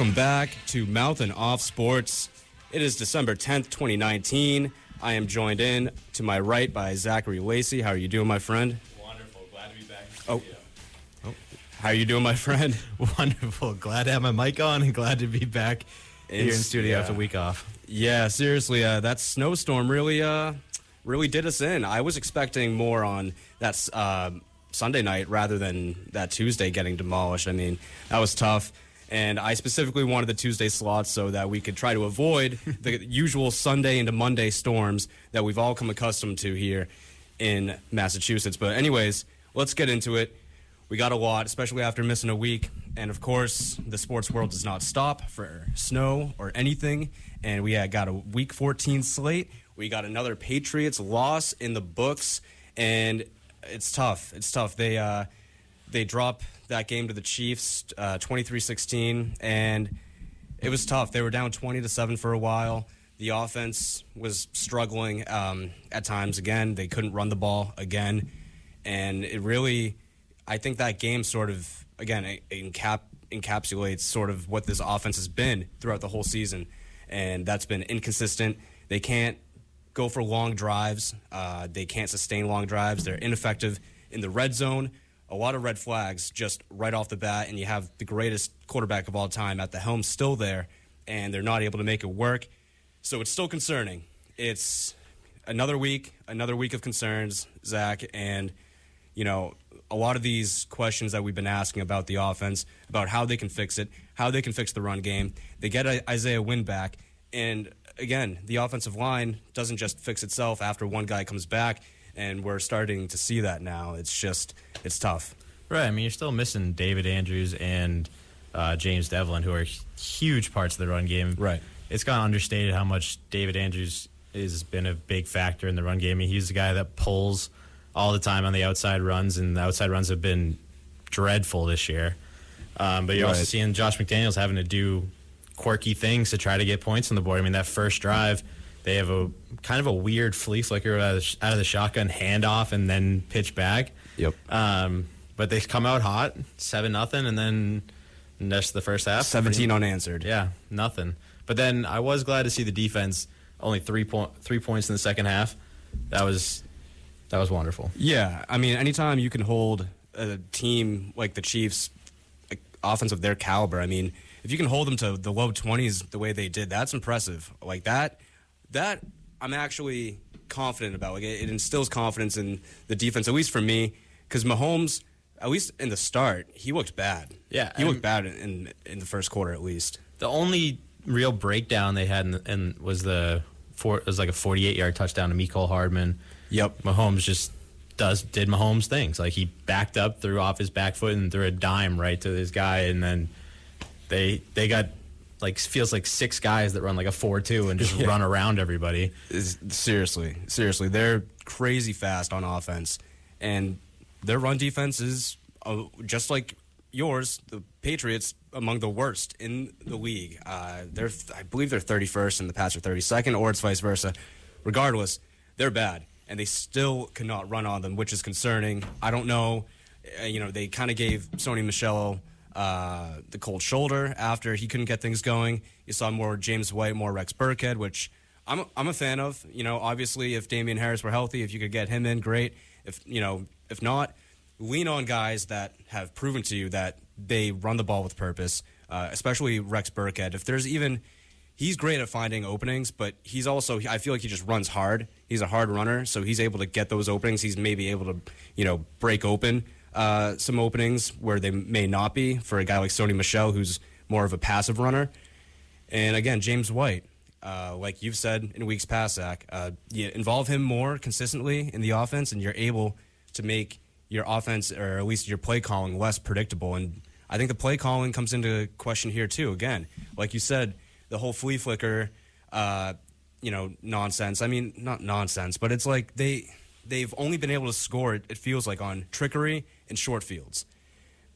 Welcome back to Mouth and Off Sports. It is December 10th, 2019. I am joined in to my right by Zachary Lacey. How are you doing, my friend? Wonderful. Glad to be back. Oh. oh. How are you doing, my friend? Wonderful. Glad to have my mic on and glad to be back here in studio yeah. after a week off. Yeah, seriously, uh, that snowstorm really, uh, really did us in. I was expecting more on that uh, Sunday night rather than that Tuesday getting demolished. I mean, that was tough. And I specifically wanted the Tuesday slot so that we could try to avoid the usual Sunday into Monday storms that we've all come accustomed to here in Massachusetts. But, anyways, let's get into it. We got a lot, especially after missing a week. And of course, the sports world does not stop for snow or anything. And we had got a week 14 slate. We got another Patriots loss in the books. And it's tough. It's tough. They, uh, they drop that game to the Chiefs, uh, 23-16, and it was tough. They were down 20 to 7 for a while. The offense was struggling um, at times again. They couldn't run the ball again. And it really, I think that game sort of, again, encap, encapsulates sort of what this offense has been throughout the whole season. And that's been inconsistent. They can't go for long drives. Uh, they can't sustain long drives. They're ineffective in the red zone. A lot of red flags just right off the bat, and you have the greatest quarterback of all time at the helm still there, and they're not able to make it work. So it's still concerning. It's another week, another week of concerns, Zach, and you know a lot of these questions that we've been asking about the offense, about how they can fix it, how they can fix the run game. They get Isaiah Wynn back, and again, the offensive line doesn't just fix itself after one guy comes back, and we're starting to see that now. It's just it's tough. Right. I mean, you're still missing David Andrews and uh, James Develin, who are huge parts of the run game. Right. It's kind of understated how much David Andrews has been a big factor in the run game. I mean, he's the guy that pulls all the time on the outside runs, and the outside runs have been dreadful this year. Um, but you're also seeing Josh McDaniels having to do quirky things to try to get points on the board. I mean, that first drive, they have a kind of a weird flea flicker out of the, out of the shotgun handoff and then pitch back. Yep. Um, but they come out hot, seven nothing, and then of the first half, Seventeen unanswered. yeah, nothing. But then I was glad to see the defense only three point three points in the second half. That was that was wonderful. Yeah, I mean, anytime you can hold a team like the Chiefs, like, offense of their caliber, I mean, if you can hold them to the low twenties the way they did, that's impressive. Like that, that I'm actually confident about. Like it, it instills confidence in the defense, at least for me, because Mahomes, at least in the start, he looked bad. Yeah, he looked bad in in the first quarter at least. The only real breakdown they had in, in was the four it was like a 48 yard touchdown to Mecole Hardman. Yep. Mahomes just does did Mahomes things like he backed up, threw off his back foot, and threw a dime right to this guy, and then they they got like feels like six guys that run like a four two and just Yeah. run around everybody. is seriously, seriously, they're crazy fast on offense, and their run defense is uh, just like yours. The Patriots among the worst in the league. Uh, they're, I believe, they're 31st, and the Pats are 32nd, or it's vice versa. Regardless, they're bad, and they still cannot run on them, which is concerning. I don't know. Uh, you know, they kind of gave Sony Michel uh, the cold shoulder after he couldn't get things going. You saw more James White, more Rex Burkhead, which I'm I'm a fan of. You know, obviously, if Damien Harris were healthy, if you could get him in, great. If you know, if not, lean on guys that have proven to you that they run the ball with purpose. Uh, especially Rex Burkhead. If there's even he's great at finding openings, but he's also I feel like he just runs hard. He's a hard runner, so he's able to get those openings. He's maybe able to you know break open uh, some openings where they may not be for a guy like Sony Michel, who's more of a passive runner. And again, James White, uh, like you've said in weeks past, Zach, uh, you involve him more consistently in the offense, and you're able to make your offense, or at least your play calling, less predictable. And I think the play calling comes into question here too. Again, like you said, the whole flea flicker, uh, you know, nonsense. I mean, not nonsense, but it's like they they've only been able to score. It, it feels like on trickery and short fields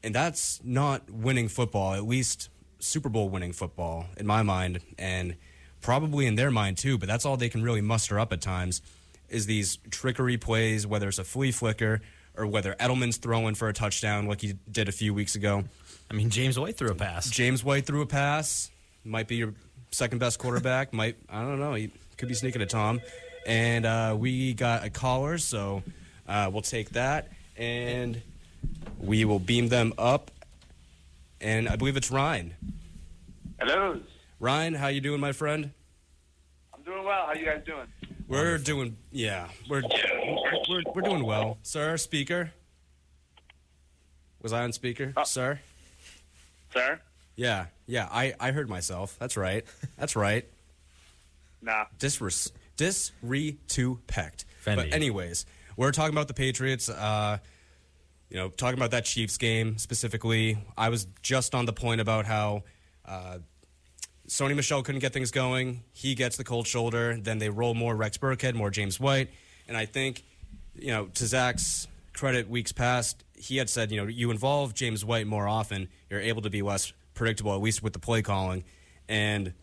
and that's not winning football, at least Super Bowl winning football in my mind, and probably in their mind too. But that's all they can really muster up at times is these trickery plays, whether it's a flea flicker or whether Edelman's throwing for a touchdown like he did a few weeks ago. I mean, James White threw a pass. James White threw a pass. Might be your second best quarterback. Might I don't know. He could be sneaking a Tom. And uh, we got a caller, so uh, we'll take that and we will beam them up. And I believe it's Ryan. Hello. Ryan, how you doing, my friend? I'm doing well. How you guys doing? We're doing yeah. We're we're we're doing well, sir. Speaker. Was I on speaker, Uh, sir? Sir? Yeah, yeah. I I heard myself. That's right. That's right. Nah. Disres disrespect. Fendi. But anyways, we're talking about the Patriots. Uh, you know, talking about that Chiefs game specifically. I was just on the point about how uh, Sony Michel couldn't get things going. He gets the cold shoulder. Then they roll more Rex Burkhead, more James White, and I think you know to Zach's credit, weeks past he had said you know you involve James White more often, you're able to be less predictable at least with the play calling, and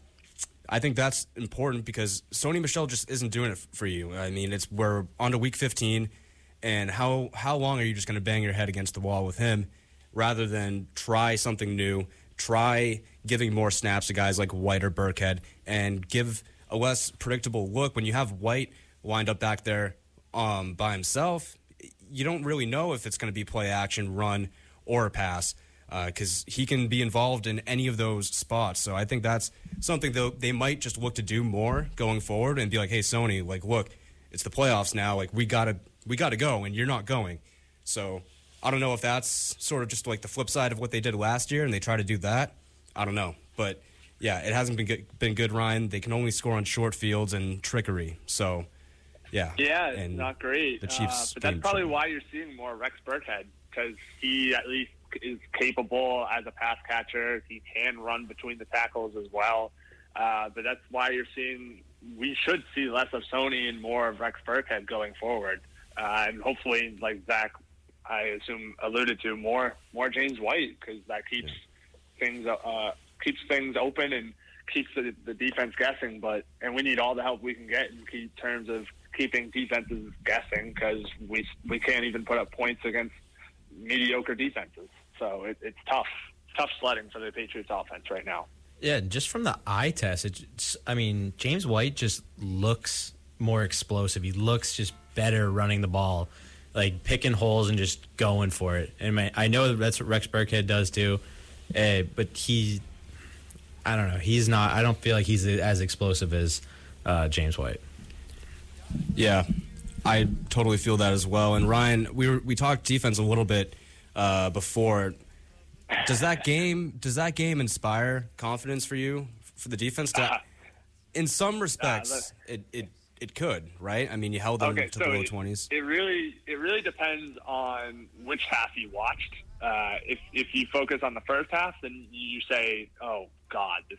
I think that's important because Sony Michel just isn't doing it for you. I mean, it's we're on to week 15, and how how long are you just going to bang your head against the wall with him, rather than try something new, try giving more snaps to guys like White or Burkhead, and give a less predictable look when you have White lined up back there um, by himself. You don't really know if it's going to be play action, run, or a pass because he can be involved in any of those spots. So I think that's something that they might just look to do more going forward and be like, "Hey, Sony, like, look, it's the playoffs now. Like, we gotta, we gotta go, and you're not going." So I don't know if that's sort of just like the flip side of what they did last year, and they try to do that. I don't know, but yeah, it hasn't been good, been good. Ryan, they can only score on short fields and trickery. So yeah, Yeah, and not great. The Chiefs, uh, but that's probably why you're seeing more Rex Burkhead because he at least is capable as a pass catcher. He can run between the tackles as well. Uh, but that's why you're seeing. We should see less of Sony and more of Rex Burkhead going forward, uh, and hopefully, like Zach, I assume alluded to more more James White because that keeps things uh, keeps things open and keeps the, the defense guessing. But and we need all the help we can get in key terms of keeping defenses guessing because we we can't even put up points against mediocre defenses. So it, it's tough, tough sledding for the Patriots offense right now. Yeah, just from the eye test, it's, I mean, James White just looks more explosive. He looks just better running the ball, like picking holes and just going for it. And my, I know that's what Rex Burkhead does too, uh, but he, I don't know, he's not. I don't feel like he's as explosive as uh, James White. Yeah, I totally feel that as well. And Ryan, we were, we talked defense a little bit uh, before. Does that game does that game inspire confidence for you for the defense? To, in some respects, it, it it could, right? I mean, you held them Okay, to so the low it- twenties. It really, it really depends on which half you watched. Uh, if if you focus on the first half, then you say, "Oh God, this,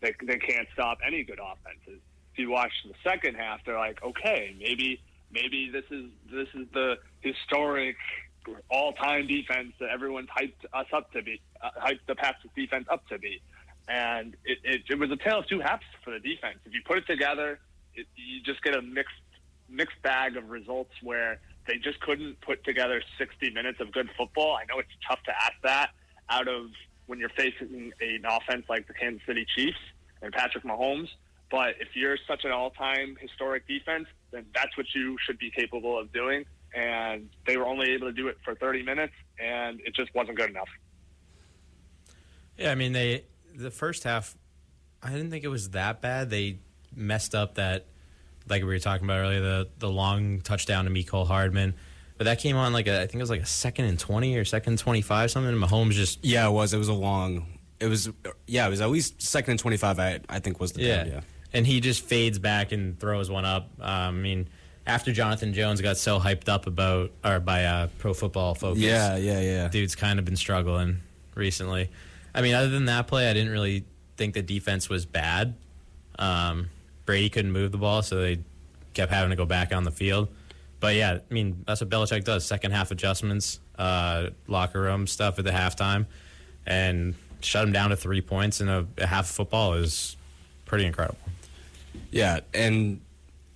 they they can't stop any good offenses." If you watch the second half, they're like, "Okay, maybe maybe this is this is the historic all-time defense that everyone's hyped us up to be, uh, hyped the Pats defense up to be." And it, it, it was a tale of two halves for the defense. If you put it together, it, you just get a mixed mixed bag of results where they just couldn't put together 60 minutes of good football. I know it's tough to ask that out of when you're facing an offense like the Kansas City Chiefs and Patrick Mahomes. But if you're such an all-time historic defense, then that's what you should be capable of doing. And they were only able to do it for 30 minutes, and it just wasn't good enough. Yeah, I mean they the first half. I didn't think it was that bad. They messed up that, like we were talking about earlier, the the long touchdown to Mecole Hardman, but that came on like a I think it was like a second and twenty or second twenty five something. And Mahomes just Yeah, it was. It was a long. It was. Yeah, it was at least second and twenty five. I I think was the yeah, time, yeah. and he just fades back and throws one up. Um, I mean, after Jonathan Jones got so hyped up about or by uh, Pro Football Focus, Yeah, yeah, yeah. dude's kind of been struggling recently. I mean, other than that play, I didn't really think the defense was bad. Um, Brady couldn't move the ball, so they kept having to go back on the field. But yeah, I mean, that's what Belichick does: second half adjustments, uh, locker room stuff at the halftime, and shut them down to three points in a, a half of football is pretty incredible. Yeah, and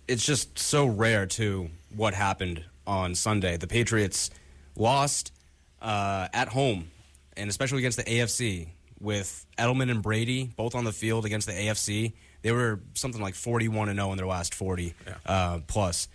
it's just so rare to what happened on Sunday. The Patriots lost uh, at home, and especially against the AFC with Edelman and Brady both on the field against the AFC. They were something like 41 and 0 in their last 40 uh, plus,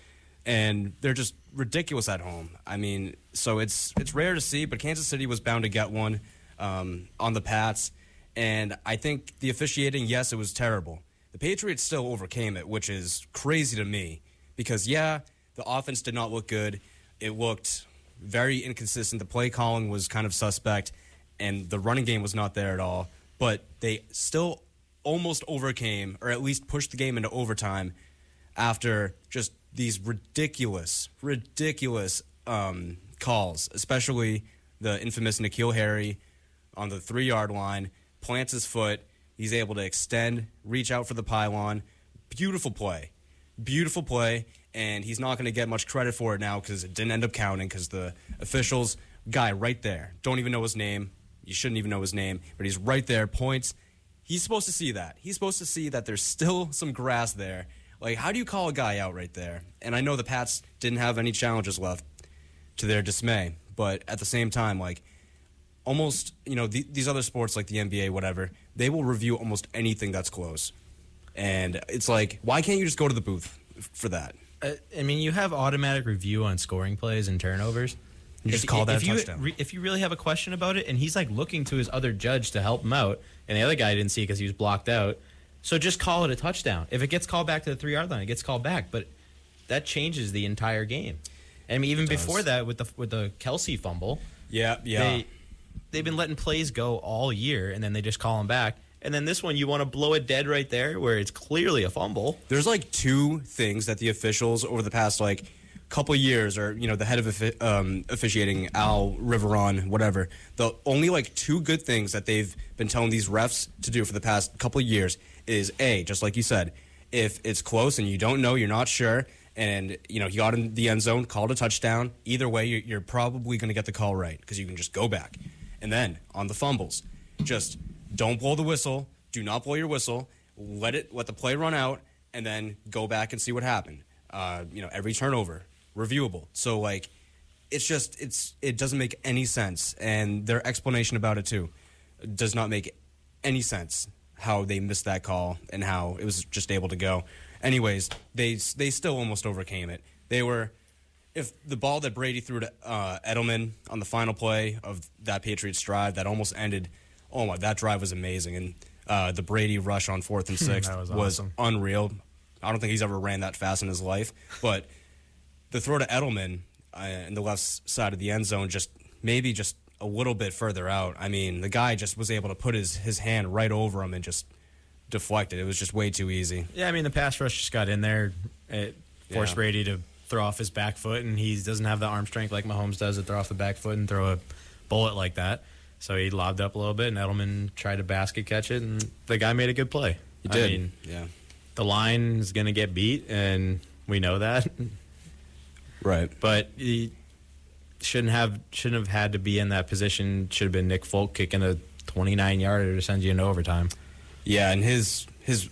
and they're just ridiculous at home. I mean, so it's it's rare to see, but Kansas City was bound to get one um, on the Pats, and I think the officiating, yes, it was terrible. The Patriots still overcame it, which is crazy to me because yeah, the offense did not look good. It looked very inconsistent. The play calling was kind of suspect, and the running game was not there at all. But they still almost overcame, or at least pushed the game into overtime after just these ridiculous, ridiculous um, calls, especially the infamous N'Keal Harry on the three yard line, plants his foot. He's able to extend, reach out for the pylon. Beautiful play. Beautiful play. And he's not going to get much credit for it now because it didn't end up counting because the officials, guy right there, don't even know his name. You shouldn't even know his name, but he's right there, points. He's supposed to see that. He's supposed to see that there's still some grass there. Like, how do you call a guy out right there? And I know the Pats didn't have any challenges left to their dismay, but at the same time, like, almost, you know, the, these other sports like the NBA, whatever, they will review almost anything that's close. And it's like, why can't you just go to the booth for that? Uh, I mean, you have automatic review on scoring plays and turnovers. You just call that if a you, touchdown. re- if you really have a question about it, and he's like looking to his other judge to help him out, and the other guy didn't see because he was blocked out, so just call it a touchdown. If it gets called back to the three yard line, it gets called back. But that changes the entire game. I mean, even before that, with the with the Kelsey fumble, Yeah, yeah. they they've been letting plays go all year, and then they just call them back. And then this one, you want to blow it dead right there, where it's clearly a fumble. There's like two things that the officials over the past like couple years, or you know, the head of um, officiating, Al Riveron, whatever. The only like two good things that they've been telling these refs to do for the past couple years is a, just like you said, if it's close and you don't know, you're not sure, and you know he got in the end zone, called a touchdown. Either way, you're, you're probably going to get the call right because you can just go back. And then on the fumbles, just don't blow the whistle. Do not blow your whistle. Let it let the play run out, and then go back and see what happened. Uh, you know, every turnover reviewable. So like, it's just it's it doesn't make any sense, and their explanation about it too does not make any sense. How they missed that call and how it was just able to go. Anyways, they they still almost overcame it. They were if the ball that Brady threw to uh, Edelman on the final play of that Patriots drive that almost ended, oh my, that drive was amazing. And uh, the Brady rush on fourth and sixth was was, awesome. unreal. I don't think he's ever ran that fast in his life. But the throw to Edelman uh, in the left side of the end zone, just maybe just a little bit further out. I mean, the guy just was able to put his, his hand right over him and just deflect it. It was just way too easy. Yeah, I mean the pass rush just got in there. It forced Yeah. Brady to throw off his back foot, and he doesn't have the arm strength like Mahomes does to throw off the back foot and throw a bullet like that. So he lobbed up a little bit, and Edelman tried to basket catch it, and the guy made a good play. He I did. mean, yeah. the line is going to get beat, and we know that. Right. But he shouldn't have shouldn't have had to be in that position. Should have been Nick Folk kicking a 29 yarder to send you into overtime. Yeah, and his his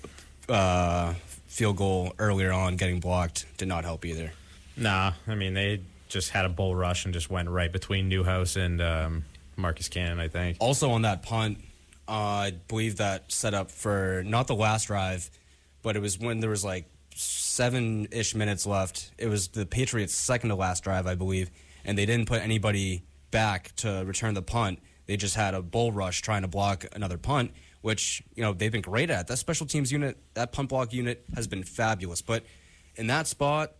uh, field goal earlier on getting blocked did not help either. Nah, I mean they just had a bull rush and just went right between Newhouse and um, Marcus Cannon. I think. Also on that punt, uh, I believe that set up for not the last drive, but it was when there was like seven ish minutes left. It was the Patriots' second to last drive, I believe, and they didn't put anybody back to return the punt. They just had a bull rush trying to block another punt, which you know they've been great at. That special teams unit, that punt block unit, has been fabulous. But in that spot,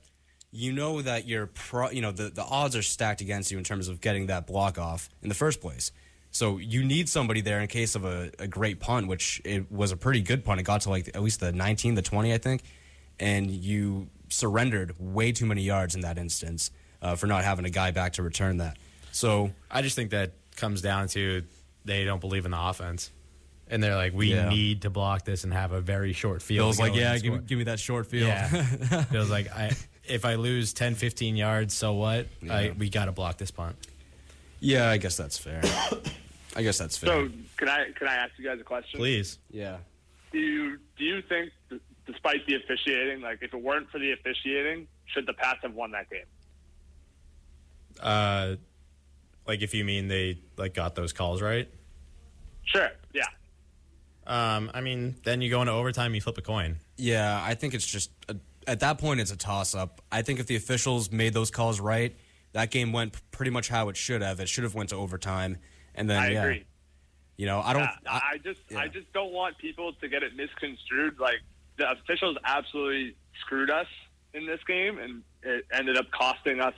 you know that you're pro, you know the, the odds are stacked against you in terms of getting that block off in the first place. So you need somebody there in case of a, a great punt, which it was a pretty good punt. It got to like at least the 19, the 20, I think, and you surrendered way too many yards in that instance uh, for not having a guy back to return that. So I just think that comes down to they don't believe in the offense, and they're like, we Yeah. need to block this and have a very short field. Bill's like, yeah, give, give me that short field. Yeah, Bill's like, I if I lose 10, 15 yards, so what? I, we got to block this punt. yeah, I guess that's fair. I guess that's fair. So can I can I ask you guys a question? Please. yeah. Do you do you think, despite the officiating, like if it weren't for the officiating, should the Pats have won that game? Uh, Like if you mean they like got those calls right. Sure. Yeah. Um, I mean, then you go into overtime, you flip a coin. Yeah, I think it's just a, at that point it's a toss up. I think if the officials made those calls right, that game went pretty much how it should have. It should have went to overtime, and then I yeah, agree. you know, I don't. Yeah, I, I just yeah. I just don't want people to get it misconstrued. Like the officials absolutely screwed us in this game, and it ended up costing us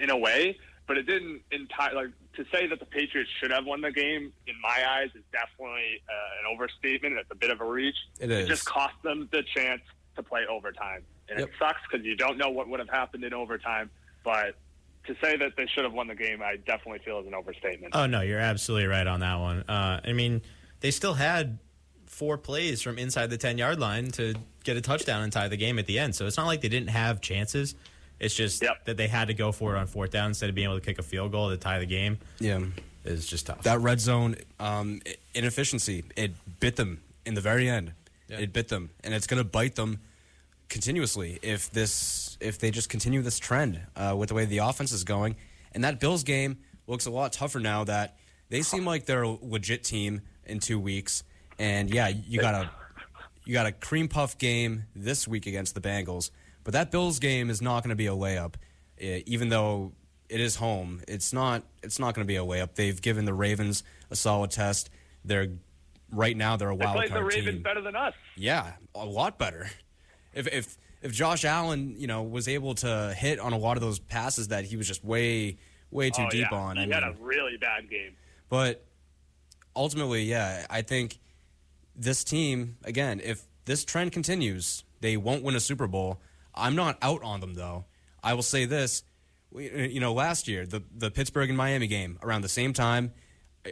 in a way. But it didn't entire like to say that the Patriots should have won the game. In my eyes, is definitely uh, an overstatement. It's a bit of a reach. It It is. just cost them the chance to play overtime, and Yep. it sucks because you don't know what would have happened in overtime. But to say that they should have won the game, I definitely feel is an overstatement. Oh no, you're absolutely right on that one. Uh, I mean, they still had four plays from inside the ten yard line to get a touchdown and tie the game at the end. So it's not like they didn't have chances. It's just Yep. that they had to go for it on fourth down instead of being able to kick a field goal to tie the game. yeah, Is just tough. that red zone um, inefficiency it bit them in the very end. Yeah. It bit them, and it's going to bite them continuously if this if they just continue this trend uh, with the way the offense is going. And that Bills game looks a lot tougher now that they seem like they're a legit team in two weeks. And yeah, you got a you got a cream puff game this week against the Bengals, but that Bills game is not going to be a layup, even though it is home. It's not. It's not going to be a layup. They've given the Ravens a solid test. They're right now they're a they wild played the Ravens team. better than us. Yeah, a lot better. If if if Josh Allen, you know, was able to hit on a lot of those passes that he was just way way too oh, deep yeah. on. He I had mean, a really bad game. but ultimately, yeah, I think this team again, if this trend continues, they won't win a Super Bowl. I'm not out on them though. I will say this, we- you know, last year the the Pittsburgh and Miami game around the same time,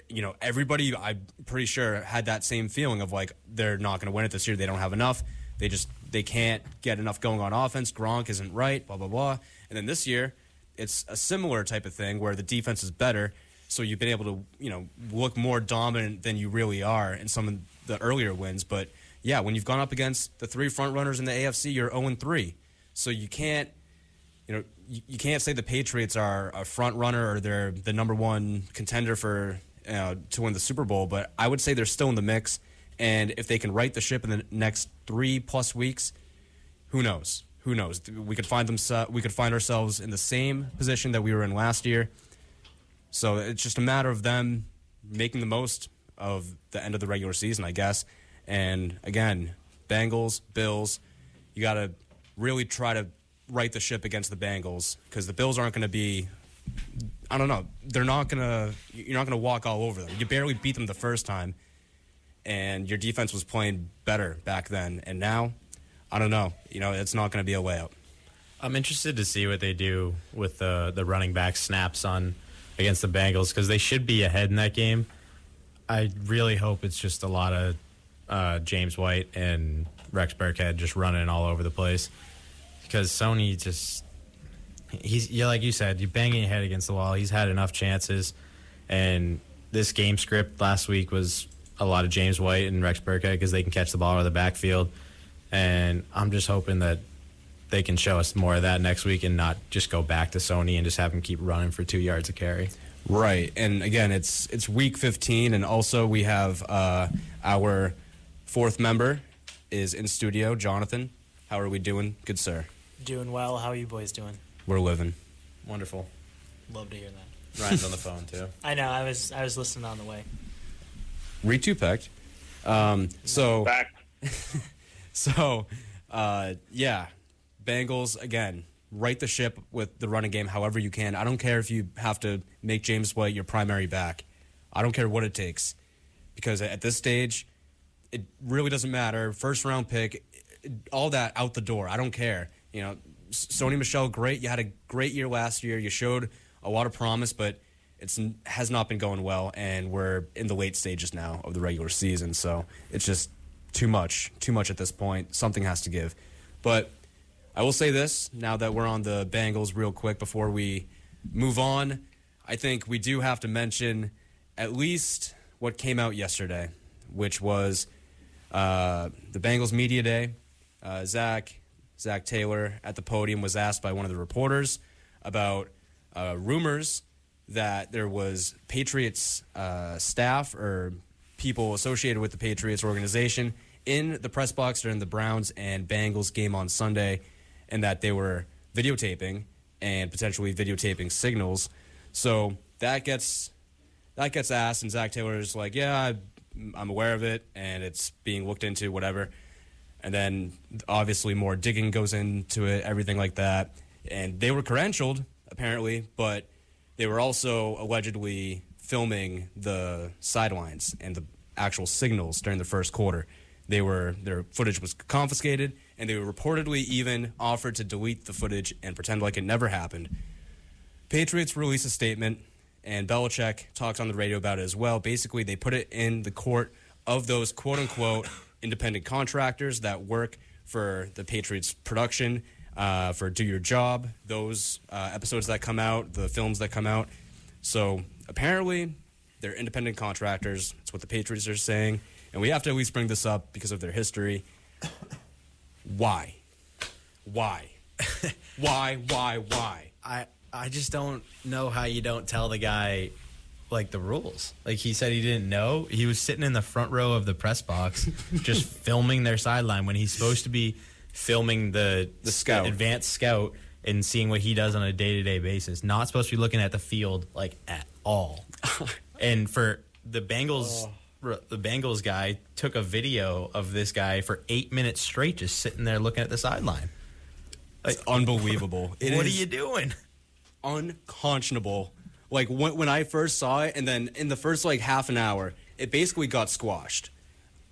you know, everybody I'm pretty sure had that same feeling of like they're not going to win it this year. They don't have enough. They just they can't get enough going on offense. Gronk isn't right. Blah blah blah. And then this year, it's a similar type of thing where the defense is better. So you've been able to, you know, look more dominant than you really are in some of the earlier wins. But yeah, when you've gone up against the three front runners in the AFC, you're 0 3. So you can't, you know, you, you can't say the Patriots are a front runner or they're the number one contender for you know, to win the Super Bowl. But I would say they're still in the mix. And if they can right the ship in the next three plus weeks, who knows? Who knows? We could find them. Uh, we could find ourselves in the same position that we were in last year. So it's just a matter of them making the most of the end of the regular season, I guess. And again, Bengals, Bills, you got to really try to right the ship against the Bengals because the Bills aren't going to be. I don't know. They're not going to. You're not going to walk all over them. You barely beat them the first time, and your defense was playing better back then. And now, I don't know. You know, it's not going to be a layup. I'm interested to see what they do with the the running back snaps on against the Bengals because they should be ahead in that game. I really hope it's just a lot of uh, James White and Rex Burkhead just running all over the place because Sony just he's yeah, like you said, you're banging your head against the wall. He's had enough chances, and this game script last week was a lot of James White and Rex Burkhead because they can catch the ball out of the backfield, and I'm just hoping that they can show us more of that next week and not just go back to Sony and just have him keep running for two yards a carry. Right, and again, it's it's week 15, and also we have uh, our fourth member is in studio, Jonathan. How are we doing, good sir? Doing well. How are you boys doing? We're living. Wonderful. Love to hear that. Ryan's on the phone too. I know. I was I was listening on the way. Retupect. Um, so Back. so uh, yeah, Bengals again. Right the ship with the running game however you can. I don't care if you have to make James White your primary back. I don't care what it takes because at this stage, it really doesn't matter. First round pick, all that out the door. I don't care. You know, Sony Michel, great. You had a great year last year. You showed a lot of promise, but it's has not been going well, and we're in the late stages now of the regular season. So it's just too much, too much at this point. Something has to give. But I will say this now that we're on the Bengals, real quick before we move on. I think we do have to mention at least what came out yesterday, which was uh, the Bengals media day. Uh, Zach Zac Taylor at the podium was asked by one of the reporters about uh, rumors that there was Patriots uh, staff or people associated with the Patriots organization in the press box during the Browns and Bengals game on Sunday, and that they were videotaping and potentially videotaping signals. So that gets that gets asked, and Zac Taylor is like, "Yeah, I- I'm aware of it, and it's being looked into, whatever." And then obviously more digging goes into it, everything like that. And they were credentialed apparently, but they were also allegedly filming the sidelines and the actual signals during the first quarter. They were their footage was confiscated, and they were reportedly even offered to delete the footage and pretend like it never happened. Patriots released a statement, and Belichick talked on the radio about it as well. Basically, they put it in the court of those quote unquote independent contractors that work for the Patriots production, uh, for Do Your Job, those uh, episodes that come out, the films that come out. So apparently, they're independent contractors. That's what the Patriots are saying. And we have to at least bring this up because of their history. Why? Why? why, why, why? I I just don't know how you don't tell the guy like the rules. Like he said he didn't know. He was sitting in the front row of the press box just filming their sideline when he's supposed to be filming the The scout. advanced scout and seeing what he does on a day-to-day basis. Not supposed to be looking at the field like at all. and for the Bengals oh. r- the Bengals guy took a video of this guy for 8 minutes straight just sitting there looking at the sideline. It's unbelievable. It what are you doing? unconscionable. Like when, when I first saw it, and then in the first like half an hour, it basically got squashed.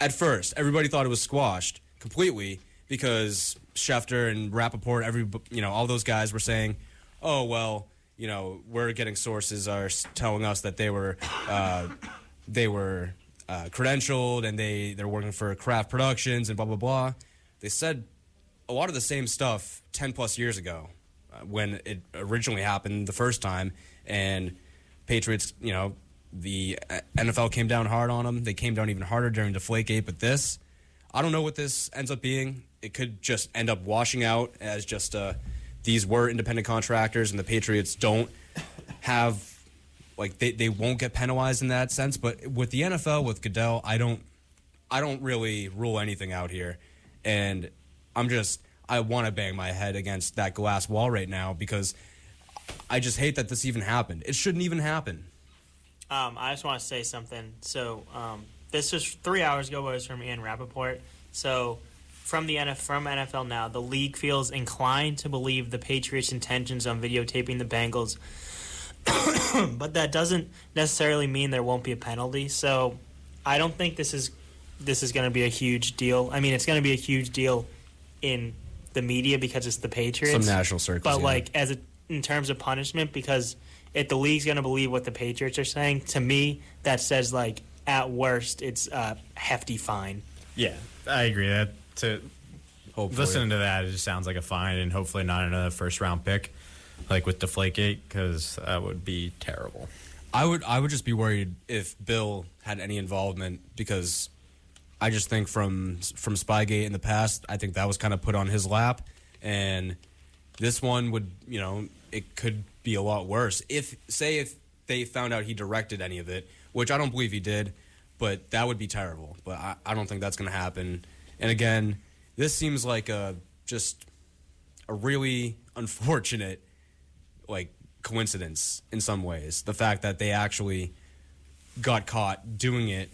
At first, everybody thought it was squashed completely because Schefter and Rapoport, every you know, all those guys were saying, "Oh well, you know, we're getting sources are telling us that they were uh, they were uh, credentialed and they they're working for Kraft Productions and blah blah blah." They said a lot of the same stuff 10 plus years ago uh, when it originally happened the first time and patriots you know the uh, nfl came down hard on them they came down even harder during deflategate but this i don't know what this ends up being it could just end up washing out as just uh, these were independent contractors and the patriots don't have like they, they won't get penalized in that sense but with the nfl with goodell i don't I don't really rule anything out here, and I'm just I want to bang my head against that glass wall right now because I just hate that this even happened. It shouldn't even happen. Um, I just want to say something. So um, this was three hours ago. But it was from Ian Rapoport. So from the NF, from NFL now, the league feels inclined to believe the Patriots' intentions on videotaping the Bengals, but that doesn't necessarily mean there won't be a penalty. So I don't think this is this is going to be a huge deal. I mean, it's going to be a huge deal in the media because it's the Patriots. Some national circles, But yeah. like as a, in terms of punishment, because if the league's going to believe what the Patriots are saying, to me that says like at worst it's a hefty fine. Yeah, I agree. That to Hopefully. listening to that, it just sounds like a fine, and hopefully not another first round pick, like with Deflategate, because that would be terrible. I would I would just be worried if Bill had any involvement because I just think from from Spygate in the past, I think that was kind of put on his lap, and this one would you know it could be a lot worse if say if they found out he directed any of it, which I don't believe he did, but that would be terrible. But I, I don't think that's going to happen. And again, this seems like a just a really unfortunate like coincidence in some ways. The fact that they actually got caught doing it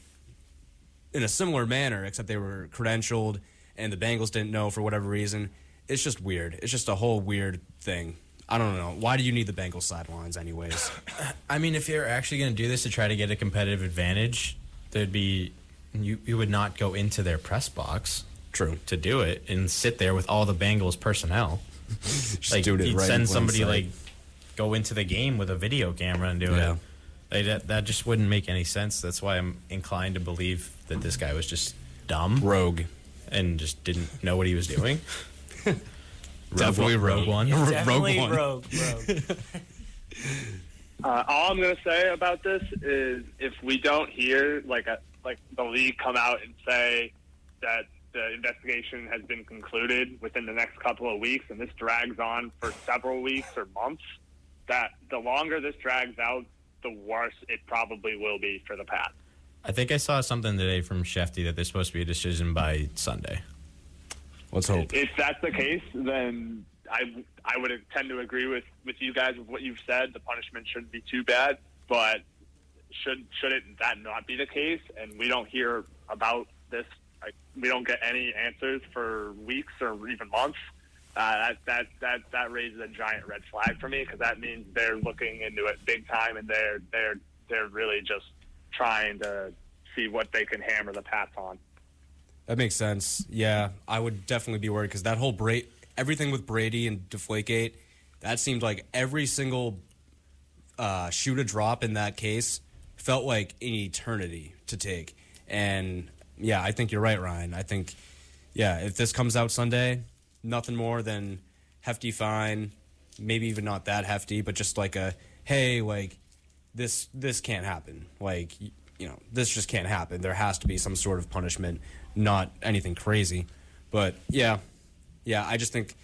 in a similar manner, except they were credentialed and the Bengals didn't know for whatever reason. It's just weird. It's just a whole weird thing. I don't know. Why do you need the Bengals sidelines, anyways? I mean, if you're actually going to do this to try to get a competitive advantage, there'd be you you would not go into their press box True. to do it and sit there with all the Bengals personnel. Just like doing it you'd right send somebody sight. like go into the game with a video camera and do Yeah. it. Like, that, that just wouldn't make any sense. That's why I'm inclined to believe that this guy was just dumb rogue. and just didn't know what he was doing. Definitely Rogue rogue. One. Rogue Definitely One. rogue, rogue. Uh, all I'm going to say about this is if we don't hear like a like the league come out and say that the investigation has been concluded within the next couple of weeks, and this drags on for several weeks or months, that the longer this drags out, the worse it probably will be for the Pats. I think I saw something today from Shefty that there's supposed to be a decision by Sunday. Let's hope. If that's the case, then I I would tend to agree with, with you guys with what you've said. The punishment shouldn't be too bad, but should should it that not be the case, and we don't hear about this, we don't get any answers for weeks or even months. Uh, that that that that raises a giant red flag for me because that means they're looking into it big time, and they're they're they're really just trying to see what they can hammer the Pats on. That makes sense. Yeah, I would definitely be worried because that whole Bra- everything with Brady and Deflategate, that seemed like every single uh, shoot a drop in that case felt like an eternity to take. And yeah, I think you're right, Ryan. I think, yeah, if this comes out Sunday, nothing more than hefty fine, maybe even not that hefty, but just like a hey, like this this can't happen. Like you know, this just can't happen. There has to be some sort of punishment, not anything crazy. But yeah, yeah, I just think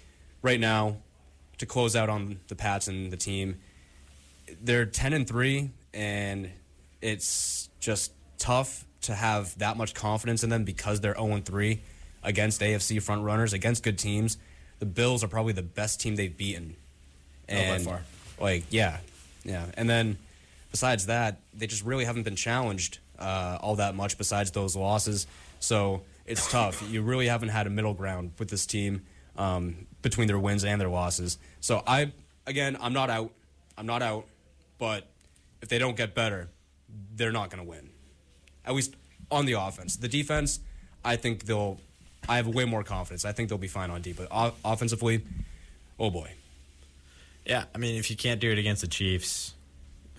right now to close out on the Pats and the team, they're ten and three, and it's just tough to have that much confidence in them because they're zero and three against AFC front runners against good teams. The Bills are probably the best team they've beaten, and far. like yeah, yeah, and then besides that, they just really haven't been challenged uh, all that much besides those losses. So it's tough. You really haven't had a middle ground with this team um, between their wins and their losses. So I, again, I'm not out. I'm not out. But if they don't get better, they're not going to win. At least on the offense. The defense, I think they'll. I have way more confidence. I think they'll be fine on D. But o- offensively, oh boy. Yeah, I mean, if you can't do it against the Chiefs,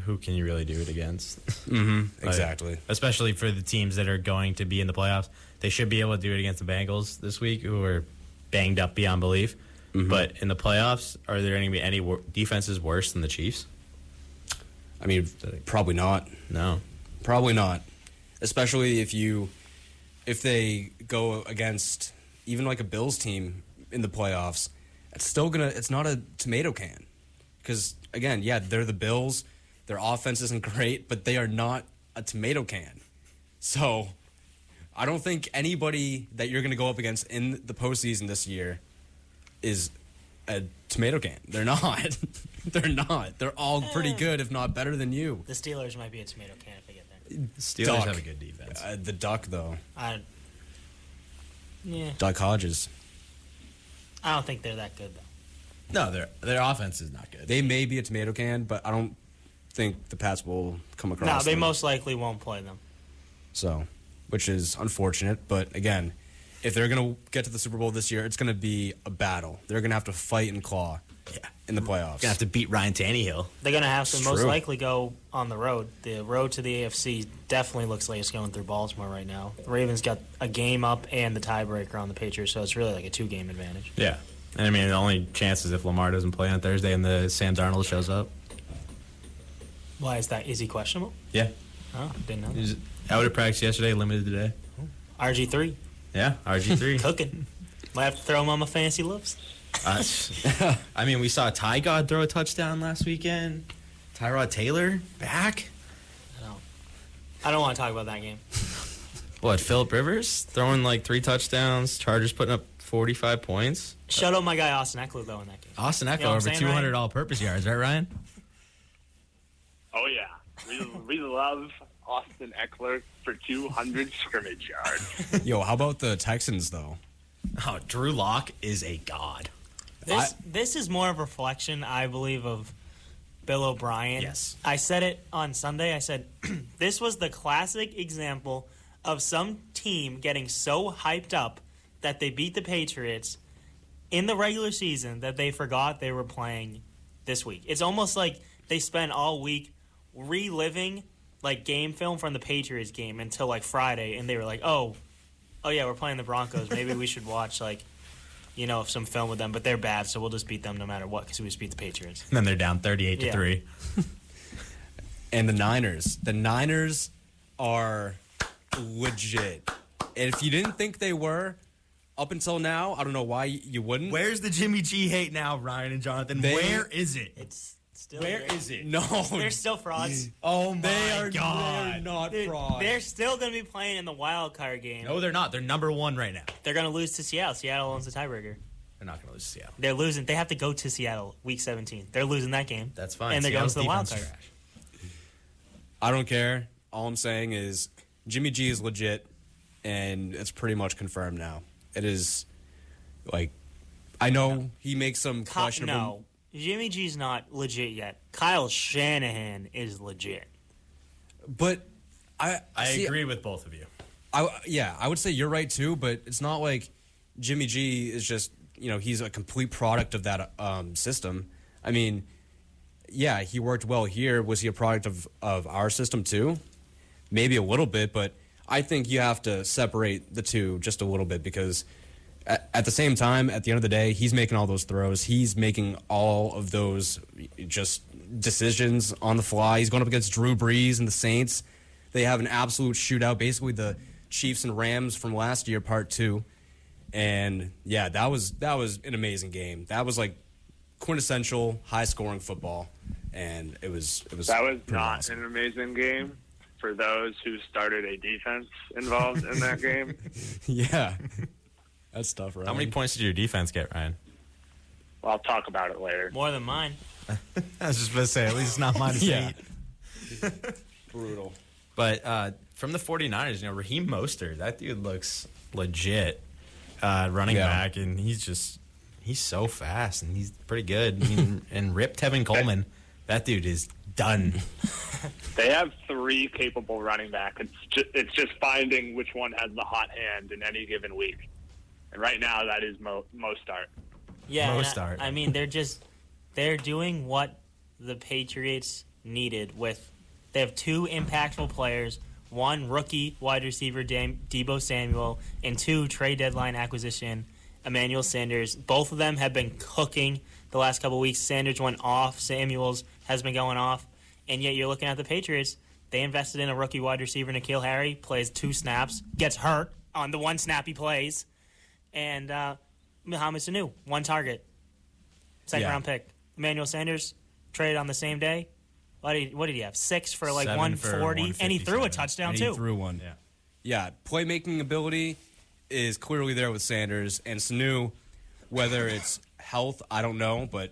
who can you really do it against? Mm-hmm, exactly. Like, especially for the teams that are going to be in the playoffs. They should be able to do it against the Bengals this week, who are banged up beyond belief. Mm-hmm. But in the playoffs, are there going to be any wor- defenses worse than the Chiefs? I mean, probably not. No. Probably not. Especially if you if they go against even like a Bills team in the playoffs, it's still gonna it's not a tomato can. Because again, yeah, they're the Bills. Their offense isn't great, but they are not a tomato can. So I don't think anybody that you're gonna go up against in the postseason this year is a tomato can. They're not. They're not. They're all pretty good, if not better than you. The Steelers might be a tomato can if they get there. Steelers Duck. have a good defense. Uh, the duck though, I, yeah, Duck Hodges. I don't think they're that good though. no, their their offense is not good. They may be a tomato can, but I don't think the Pats will come across. No, they them. most likely won't play them. so, which is unfortunate. But again, if they're gonna get to the Super Bowl this year, it's gonna be a battle. They're gonna have to fight and claw yeah. in the playoffs. Gonna have to beat Ryan Tannehill. They're gonna have to It's most true. likely go on the road. The road to the AFC definitely looks like it's going through Baltimore right now. The Ravens got a game up and the tiebreaker on the Patriots, so it's really like a two game advantage. Yeah. And I mean, the only chance is if Lamar doesn't play on Thursday and the Sam Darnold shows up. Why is that? Is he questionable? Yeah. Oh, didn't know. That. out of practice yesterday, limited today. RG three Yeah, RG3. cooking. Might have to throw him on my fancy looks. Uh, I mean, we saw Ty God throw a touchdown last weekend. Tyrod Taylor back. I don't. I don't want to talk about that game. What, Philip Rivers throwing like three touchdowns, Chargers putting up 45 points. Shut up, my guy Austin Ekeler though in that game. Austin Echo You know over saying, 200 Ryan? all purpose yards, right, Ryan? Oh yeah, we, we love Austin Ekeler for 200 scrimmage yards. Yo, how about the Texans though? Oh, Drew Lock is a god. This this is more of a reflection, I believe, of Bill O'Brien. Yes. I said it on Sunday. I said this was the classic example of some team getting so hyped up that they beat the Patriots in the regular season that they forgot they were playing this week. It's almost like they spent all week reliving like game film from the Patriots game until like Friday and they were like, "Oh, oh yeah, we're playing the Broncos. Maybe we should watch like you know, some film with them, but they're bad, so we'll just beat them no matter what because we just beat the Patriots. And then they're down 38 to 3. And the Niners. The Niners are legit. And if you didn't think they were up until now, I don't know why you wouldn't. Where's the Jimmy G hate now, Ryan and Jonathan? They- Where is it? It's it's still Where good. is it? No, They're still frauds. Oh my they are, they're not Dude, frauds. they're still going to be playing in the wild card game. No, they're not. They're number one right now. They're going to lose to Seattle. Seattle owns the tiebreaker. They're not going to lose to Seattle. They're losing. They have to go to Seattle week 17. They're losing that game. That's fine. And they're going to the wild card. trash. I don't care. All I'm saying is Jimmy G is legit, and it's pretty much confirmed now. It is like I know he makes some questionable. no, Jimmy G's not legit yet. Kyle Shanahan is legit. but I I see, agree with both of you. I yeah, I would say you're right too. But it's not like Jimmy G is just you know he's a complete product of that um, system. I mean, yeah, he worked well here. Was he a product of of our system too? Maybe a little bit, but I think you have to separate the two just a little bit because at, at the same time, at the end of the day, he's making all those throws. He's making all of those just decisions on the fly. He's going up against Drew Brees and the Saints. They have an absolute shootout, basically the Chiefs and Rams from last year, part two. And yeah, that was that was an amazing game. That was like quintessential high scoring football, and it was it was That was not awesome. an amazing game for those who started a defense involved in that game. yeah. That's tough, right? How many points did your defense get, Ryan? Well, I'll talk about it later. More than mine. I was just going to say, at least it's not minus Yeah. eight. Brutal. But uh, from the 49ers, you know, Raheem Mostert, that dude looks legit uh, running Yeah. back, and he's just, he's so fast, and he's pretty good. I mean, and Rip Tevin Coleman, that dude is done. They have three capable running backs. It's just, it's just finding which one has the hot hand in any given week. And right now, that is Mo, Mostert. Yeah, and I- I, mean, they're just they're doing what the Patriots needed. With they have two impactful players, one rookie wide receiver Dam- Deebo Samuel, and two trade deadline acquisition Emmanuel Sanders. Both of them have been cooking the last couple weeks. Sanders went off. Samuel's has been going off, and yet you're looking at the Patriots. They invested in a rookie wide receiver, N'Keal Harry, plays two snaps, gets hurt on the one snap he plays, and uh, Mohamed Sanu, one target, second Yeah. round pick. Emmanuel Sanders traded on the same day. What did, what did he have? Six for like Seven for 140, and he threw a touchdown And too. he threw one. Yeah. Yeah, playmaking ability is clearly there with Sanders and Sanu. Whether it's health, I don't know, but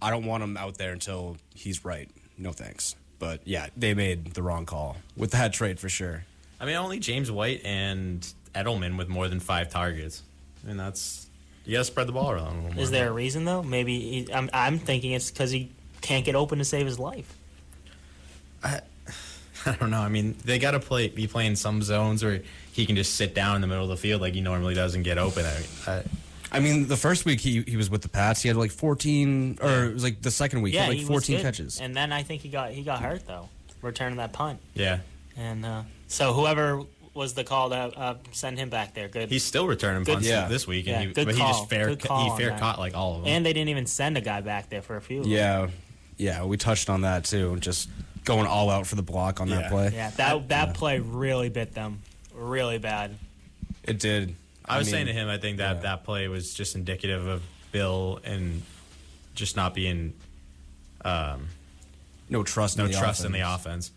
I don't want him out there until he's right. No thanks. But yeah, they made the wrong call with that trade for sure. I mean, only James White and Edelman with more than five targets. I mean, that's, you got to spread the ball around a little more. Is there a reason though? Maybe he, I'm, I'm thinking it's because he can't get open to save his life. I I don't know. I mean, they got to play be playing some zones where he can just sit down in the middle of the field like he normally does and get open. I, I, I mean, the first week he he was with the Pats, he had like 14, or it was like the second week, Yeah, he had he like was 14 good. catches. and then I think he got he got hurt though, returning that punt, yeah, and uh, so whoever was the call to uh, send him back there, good. he's still returning punts yeah. this week, and Yeah, he, good but he call. just fair Good call he fair caught like all of them. and they didn't even send a guy back there for a few. of them. yeah, yeah, we touched on that too. Just going all out for the block on Yeah. that play. yeah. That that play really bit them, really bad. It did. I was mean, saying to him, I think that yeah. that play was just indicative of Bill and just not being um, no trust, no in the trust in the offense.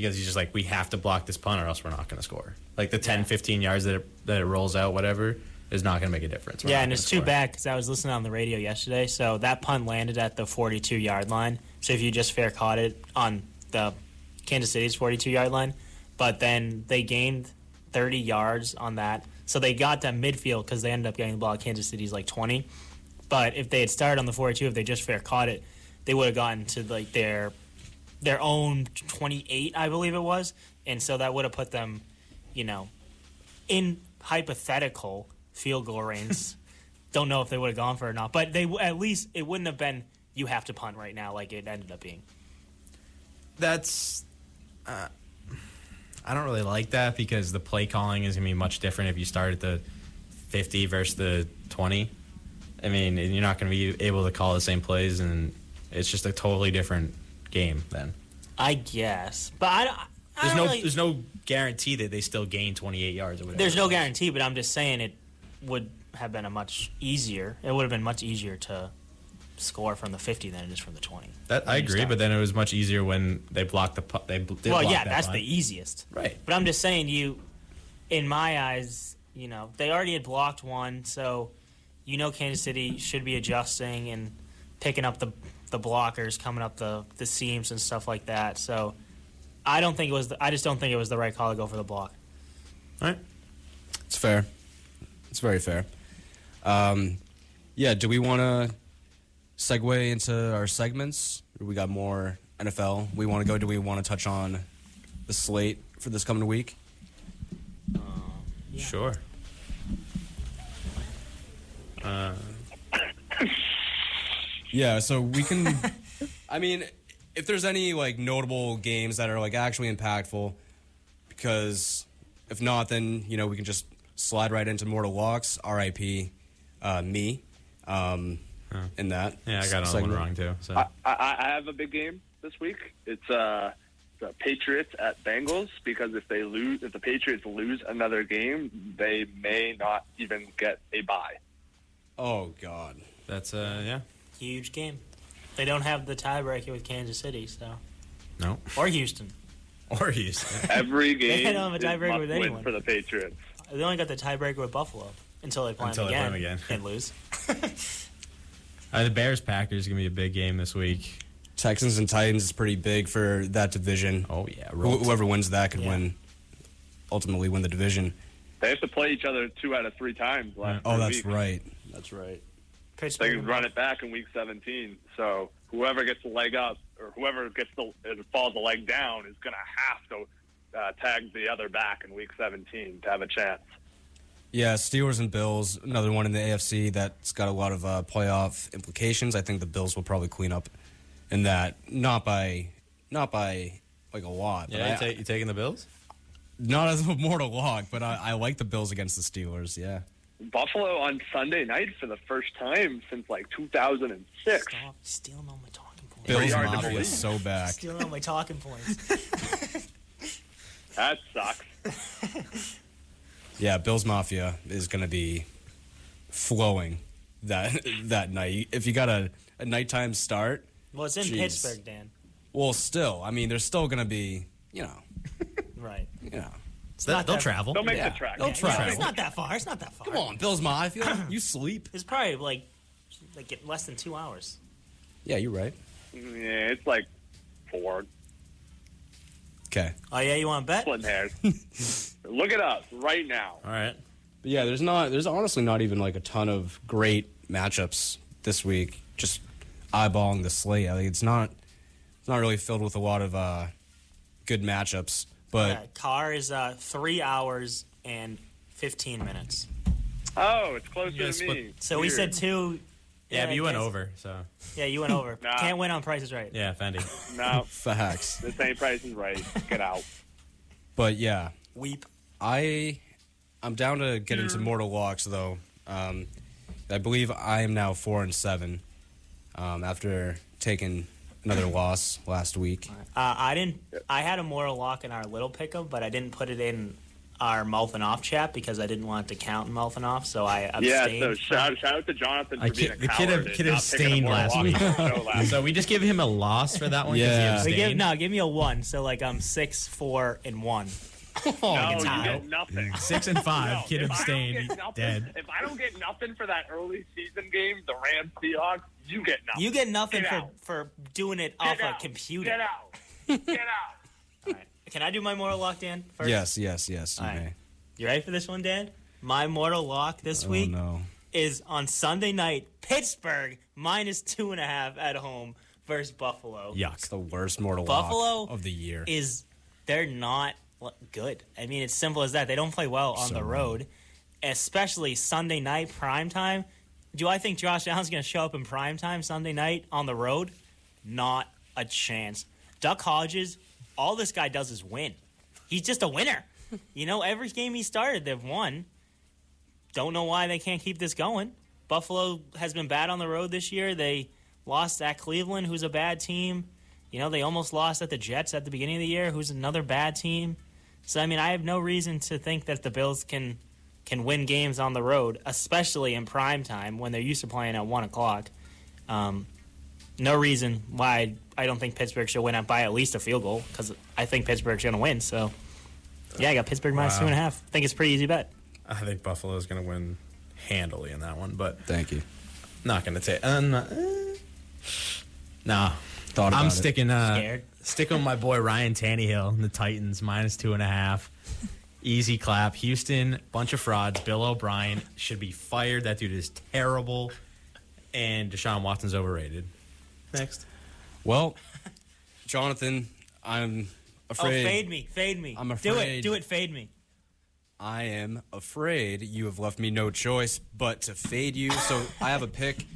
Because he's just like we have to block this punt or else we're not going to score. Like the 10, Yeah. 15 yards that it, that it rolls out, whatever, is not going to make a difference. We're Yeah, and it's too bad because I was listening on the radio yesterday. So that punt landed at the 42 yard line. So if you just fair caught it on the Kansas City's 42 yard line, but then they gained 30 yards on that. So they got to midfield because they ended up getting the ball at Kansas City's like 20. But if they had started on the 42, if they just fair caught it, they would have gotten to like their their own 28, I believe it was, and so that would have put them, you know, in hypothetical field goal range. Don't know if they would have gone for it or not, but they at least it wouldn't have been you have to punt right now like it ended up being. That's. Uh, I don't really like that because the play calling is going to be much different if you start at the 50 versus the 20. I mean, and you're not going to be able to call the same plays, and it's just a totally different game then. I guess, but I, don't- I There's no, really- there's no guarantee that they still gain 28 yards or whatever. there's no guarantee, but I'm just saying it would have been a much easier. It would have been much easier to score from the 50 than it is from the 20. That I agree, but then it was much easier when they blocked the pu- they did well, yeah, that that's punt. the easiest. right. But I'm just saying, you, in my eyes, you know, they already had blocked one, so you know Kansas City should be adjusting and picking up the the blockers, coming up the the seams and stuff like that. So I don't think it was. The, I just don't think it was the right call to go for the block. All right. It's fair. It's very fair. Um, yeah, do we want to segue into our segments? Or we got more NFL. We want to go. Do we want to touch on the slate for this coming week? Yeah. Sure. Uh, Yeah, so we can. I mean, if there's any like notable games that are like actually impactful, because if not, then you know we can just slide right into Mortal Locks. R.I.P. Uh, me. Um, in that. yeah, I got another one wrong too. So I, I, I have a big game this week. It's uh, the Patriots at Bengals because if they lose, if the Patriots lose another game, they may not even get a bye. Oh God. that's uh yeah. Huge game. They don't have the tiebreaker with Kansas City, so No. or Houston. Or Houston. Every game they don't have a is tiebreaker with anyone. for the Patriots. They only got the tiebreaker with Buffalo until they play Until them they play again, 'em again. and lose. uh, the Bears Packers is gonna be a big game this week. Texans and Titans is pretty big for that division. Oh yeah, Wh- whoever wins that could Yeah. win, ultimately win the division. They have to play each other two out of three times last. Oh, three that's weeks. right. That's right. They Pittsburgh. can run it back in week 17. So whoever gets the leg up or whoever gets the it falls the leg down is going to have to uh, tag the other back in week 17 to have a chance. Yeah, Steelers and Bills, another one in the AFC that's got a lot of uh, playoff implications. I think the Bills will probably clean up in that, not by, not by like a lot, but Yeah, you, I- ta- you taking the Bills? not as a mortal lock. But I, I like the Bills against the Steelers. Yeah, Buffalo on Sunday night for the first time since like 2006. Stop stealing all my talking points. Bills hard Mafia is so back. Stealing all my talking points. That sucks. Yeah, Bills Mafia is going to be flowing that that night. If you got a, a nighttime start, Well, it's in Jeez. Pittsburgh, Dan. well, still, I mean, there's still going to be, you know, Right. you know. It's They'll, not they'll that- travel. Don't make Yeah, the track. they'll Yeah, travel. It's not that far. It's not that far. Come on, Bills Mafia, you sleep. It's probably like like less than two hours. Yeah, you're right. Yeah, it's like four. Okay. Oh yeah, you want to bet? Splitting hairs. Look it up right now. All right. But yeah, there's not. There's honestly not even like a ton of great matchups this week. Just eyeballing the slate, I think it's not. It's not really filled with a lot of uh, good matchups. But Yeah, car is uh, three hours and fifteen minutes. Oh, it's closer You gotta to me. split- So we said two. Yeah, but you went over, so Yeah, you went over. Nah. Can't win on prices right. yeah, Fendi. No, facts. this ain't price is right. Get out. But yeah, Weep. I I'm down to get into Mortal Locks though. Um, I believe I am now four and seven um, after taking another loss last week. Uh, I didn't. I had a moral lock in our little pickup, but I didn't put it in our mouth and off chat because I didn't want it to count in mouth and off. So I abstained. Yeah, so shout, shout out to Jonathan for I being a the coward kid have- and kid not have picking a stained more last week. on the show last so we just give him a loss for that one Yeah. he give, no, give me a one. So like I'm six, four, and one. Oh, No, you get nothing. Six and five. No, Kid if abstained. get He's nothing- dead. If I don't get nothing for that early season game, the Rams Seahawks, you get nothing. You get nothing Get for, out. for doing it Get off out. a computer. Get out. Get out. All right. Can I do my mortal lock, Dan? First? Yes, yes, yes. You All right. may. You ready for this one, Dan? My mortal lock this Oh week no. is on Sunday night. Pittsburgh minus two and a half at home versus Buffalo. Yuck. It's the worst Mortal Buffalo Lock of the year. Is they're not l- good. I mean, it's simple as that. They don't play well on So the road, especially Sunday night prime time. Do I think Josh Allen's going to show up in prime time Sunday night on the road? Not a chance. Duck Hodges, all this guy does is win. He's just a winner. You know, every game he started, they've won. Don't know why they can't keep this going. Buffalo has been bad on the road this year. They lost at Cleveland, who's a bad team. You know, they almost lost at the Jets at the beginning of the year, who's another bad team. So I mean, I have no reason to think that the Bills can can win games on the road, especially in prime time when they're used to playing at one o'clock. Um, no reason why I don't think Pittsburgh should win out by at least a field goal because I think Pittsburgh's going to win. So, yeah, I got Pittsburgh minus Wow. two and a half. I think it's a pretty easy bet. I think Buffalo's going to win handily in that one, but Thank you. not going to take. Uh, nah, eh. nah. Thought about I'm it. sticking. Uh, Scared? Sticking with my boy Ryan Tannehill and the Titans minus two and a half. Easy clap. Houston, bunch of frauds. Bill O'Brien should be fired. That dude is terrible. And Deshaun Watson's overrated. Next. Well, Jonathan, I'm afraid. Oh, fade me, fade me. I'm afraid. Do it, do it, fade me. I am afraid you have left me no choice but to fade you. So I have a pick.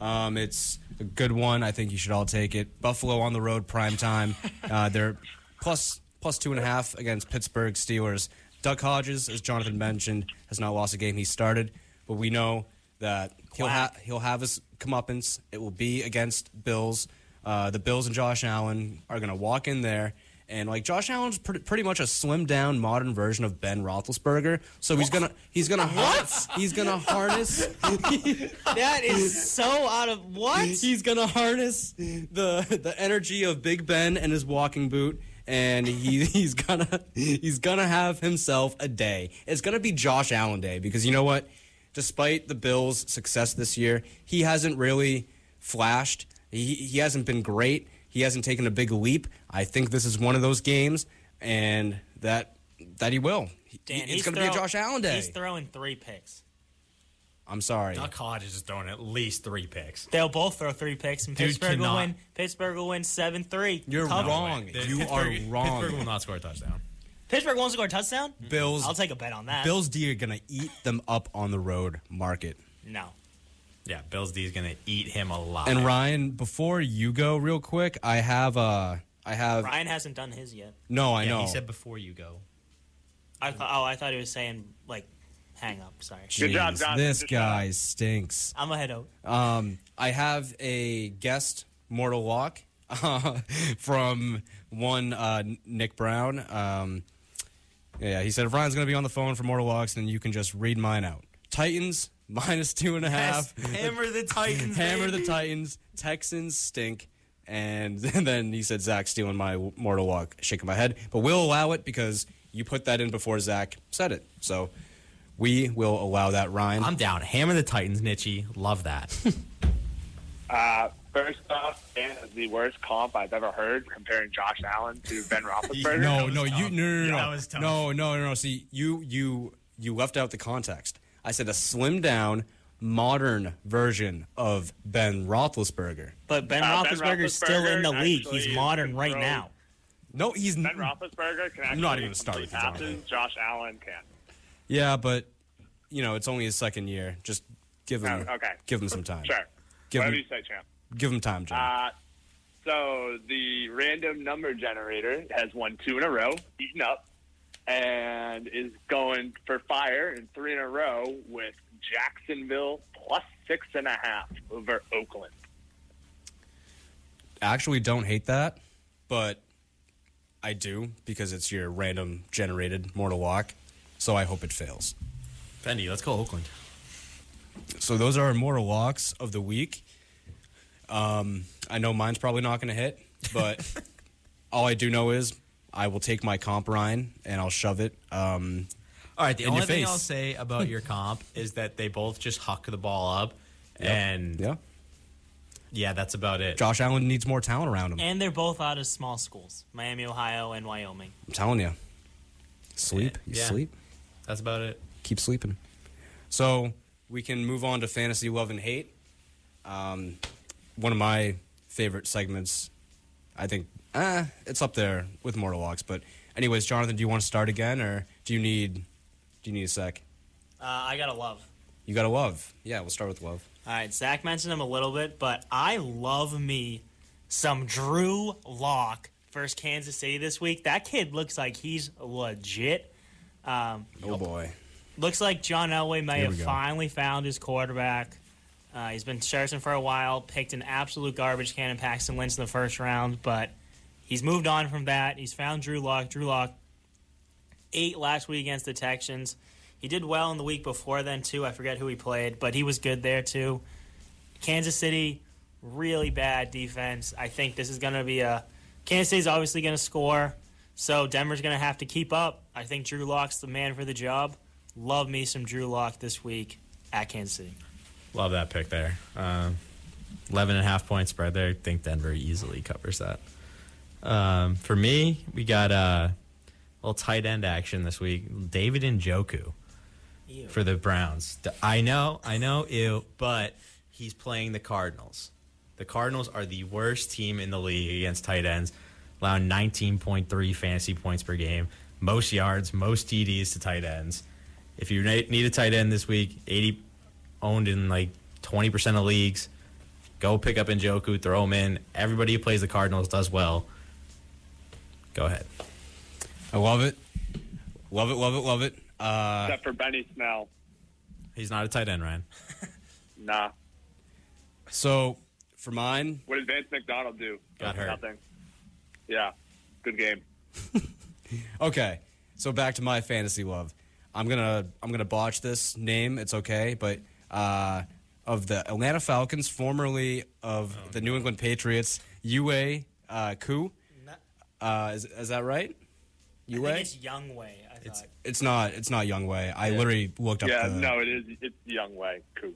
Um, it's a good one. I think you should all take it. Buffalo on the road, prime time. Uh, they're plus plus two and a half against Pittsburgh Steelers. Duck Hodges, as Jonathan mentioned, has not lost a game he started, but we know that he'll ha- he'll have his comeuppance. It will be against Bills. Uh, the Bills and Josh Allen are going to walk in there. And like Josh Allen's pretty, pretty much a slimmed down modern version of Ben Roethlisberger, so he's gonna he's gonna what? he's gonna harness That is so out of what? he's gonna harness the the energy of Big Ben and his walking boot, and he he's gonna he's gonna have himself a day. It's gonna be Josh Allen day because you know what? Despite the Bills' success this year, he hasn't really flashed. He he hasn't been great. He hasn't taken a big leap. I think this is one of those games, and that that he will. Dan, it's gonna be a Josh Allen day. He's throwing three picks. I'm sorry. Duck Hodges is throwing at least three picks. They'll both throw three picks, and Dude Pittsburgh will win. Pittsburgh will win seven three. You're wrong. The- You Pittsburgh- are wrong. Pittsburgh will not score a touchdown. Pittsburgh won't score a touchdown. Bills. I'll take a bet on that. Bills D are gonna eat them up on the road market. No. Yeah, Bills D is going to eat him alive. And Ryan, before you go, real quick, I have uh, I have Ryan hasn't done his yet. no, I yeah, know. he said before you go. I thought. Oh, I thought he was saying like, hang up. Sorry. Good job, Jeez, Jonathan. This Good guy stinks. I'm ahead out. Um, I have a guest, Mortal Lock, from one uh, Nick Brown. Um, yeah, he said if Ryan's gonna be on the phone for Mortal Locks, then you can just read mine out. Titans minus two and a half. Hammer the Titans. Hammer baby. the Titans. Texans stink. And then he said Zach stealing my mortal lock, shaking my head. But we'll allow it because you put that in before Zach said it. So we will allow that, Ryan. I'm down. Hammer the Titans, Nitchy. Love that. Uh, first off, Dan is the worst comp I've ever heard comparing Josh Allen to Ben Roethlisberger. no, no, you no no no Yeah, no. that was tough. no no no no. See, you you you left out the context. I said a slimmed down, modern version of Ben Roethlisberger. But Ben Uh, Ben Roethlisberger's still in the league. He's modern right throw- now. No, he's Ben Roethlisberger can actually not even gonna start complete with you, passes. Josh Allen can. Yeah, but you know it's only his second year. Just give him Oh, okay. give him some time. Sure. Give Whatever him you say, champ. give him time, John. Uh, so the random number generator has won two in a row, eaten up, and is going for fire in three in a row with Jacksonville plus six and a half over Oakland. Actually, don't hate that, but I do because it's your random generated mortal lock. So I hope it fails. Fendi, let's go Oakland. So those are our mortal locks of the week. Um, I know mine's probably not going to hit, but all I do know is I will take my comp Ryan and I'll shove it. Um, All right, the only thing face. I'll say about your comp is that they both just huck the ball up, and yeah. yeah, that's about it. Josh Allen needs more talent around him. And they're both out of small schools Miami, Ohio, and Wyoming. I'm telling you, sleep, you Yeah. sleep. That's about it. keep sleeping. So we can move on to fantasy love and hate. Um, one of my favorite segments. I think uh, it's up there with Mortal Locks. But anyways, Jonathan, do you want to start again, or do you need do you need a sec? Uh, I got to love. You got to love. Yeah, we'll start with love. All right, Zach mentioned him a little bit, but I love me some Drew Lock versus Kansas City this week. That kid looks like he's legit. Um, Oh boy, looks like John Elway may have go. finally found his quarterback. Uh, he's been searching for a while, picked an absolute garbage can in Paxton Lynch in the first round, but he's moved on from that. He's found Drew Lock. Drew Lock, eight last week against the Texans. He did well in the week before then, too. I forget who he played, but he was good there, too. Kansas City really bad defense. I think this is going to be a Kansas State's obviously going to score, so Denver's going to have to keep up. I think Drew Lock's the man for the job. Love me some Drew Lock this week at Kansas City. Love that pick there. Um, 11 and a half point spread there. I think Denver easily covers that. Um, for me, we got uh, a little tight end action this week. David Njoku Ew. for the Browns. I know, I know, ew, but he's playing the Cardinals. The Cardinals are the worst team in the league against tight ends, allowing 19.3 fantasy points per game, most yards, most TDs to tight ends. If you need a tight end this week, 80 owned in like 20% of leagues, go pick up Njoku, throw him in. Everybody who plays the Cardinals does well. Go ahead. I love it. Love it, love it, love it. Uh, Except for Benny Snell. He's not a tight end, Ryan. Nah. so for mine, What did Vance McDonald do? Got hurt. Nothing. Yeah. Good game. okay. So back to my fantasy love. I'm gonna I'm gonna botch this name. It's okay, but uh, of the Atlanta Falcons, formerly of the New England Patriots, Ua uh, Koo. Uh, is, is that right? I Ua. think it's Young Way. I It's thought. it's not it's not Young Way. I literally looked up. Yeah, the, no, it is. It's Young Way. Cool.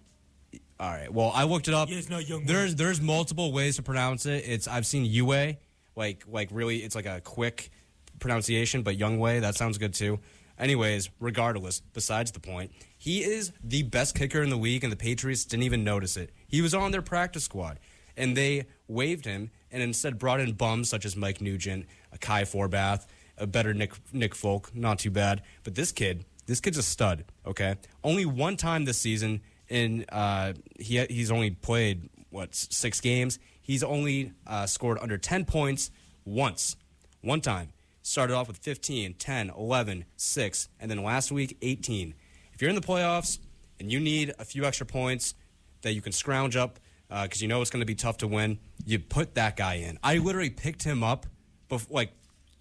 All right. Well, I looked it up. Yeah, it's not Young Way. There's there's multiple ways to pronounce it. It's I've seen Yue, like like really it's like a quick pronunciation, but Young Way that sounds good too. Anyways, regardless, besides the point, he is the best kicker in the league, and the Patriots didn't even notice it. He was on their practice squad, and they waived him and instead brought in bums such as Mike Nugent, a Kai Forbath, a better Nick Nick Folk, not too bad. But this kid, this kid's a stud. Okay, only one time this season, and uh, he he's only played what six games. He's only uh, scored under ten points once, one time. Started off with 15, 10, 11, 6, and then last week 18. If you're in the playoffs and you need a few extra points that you can scrounge up Uh, because you know it's going to be tough to win, you put that guy in. I literally picked him up bef- like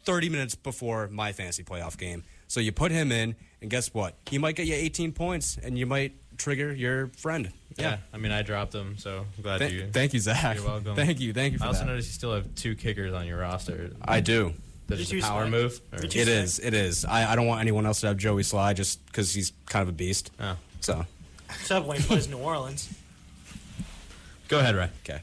30 minutes before my fantasy playoff game. So you put him in, and guess what? He might get you 18 points, and you might trigger your friend. Yeah, I mean, I dropped him, so I'm glad Th- you. thank you, Zach. You're welcome. Thank you. Thank you for I also that. noticed you still have two kickers on your roster. I do. That's Did you a power select- move. or- did you- It say? is. It is. I, I don't want anyone else to have Joey Slye just because he's kind of a beast. Oh. So, Except when he plays New Orleans. Go ahead, Ray. okay.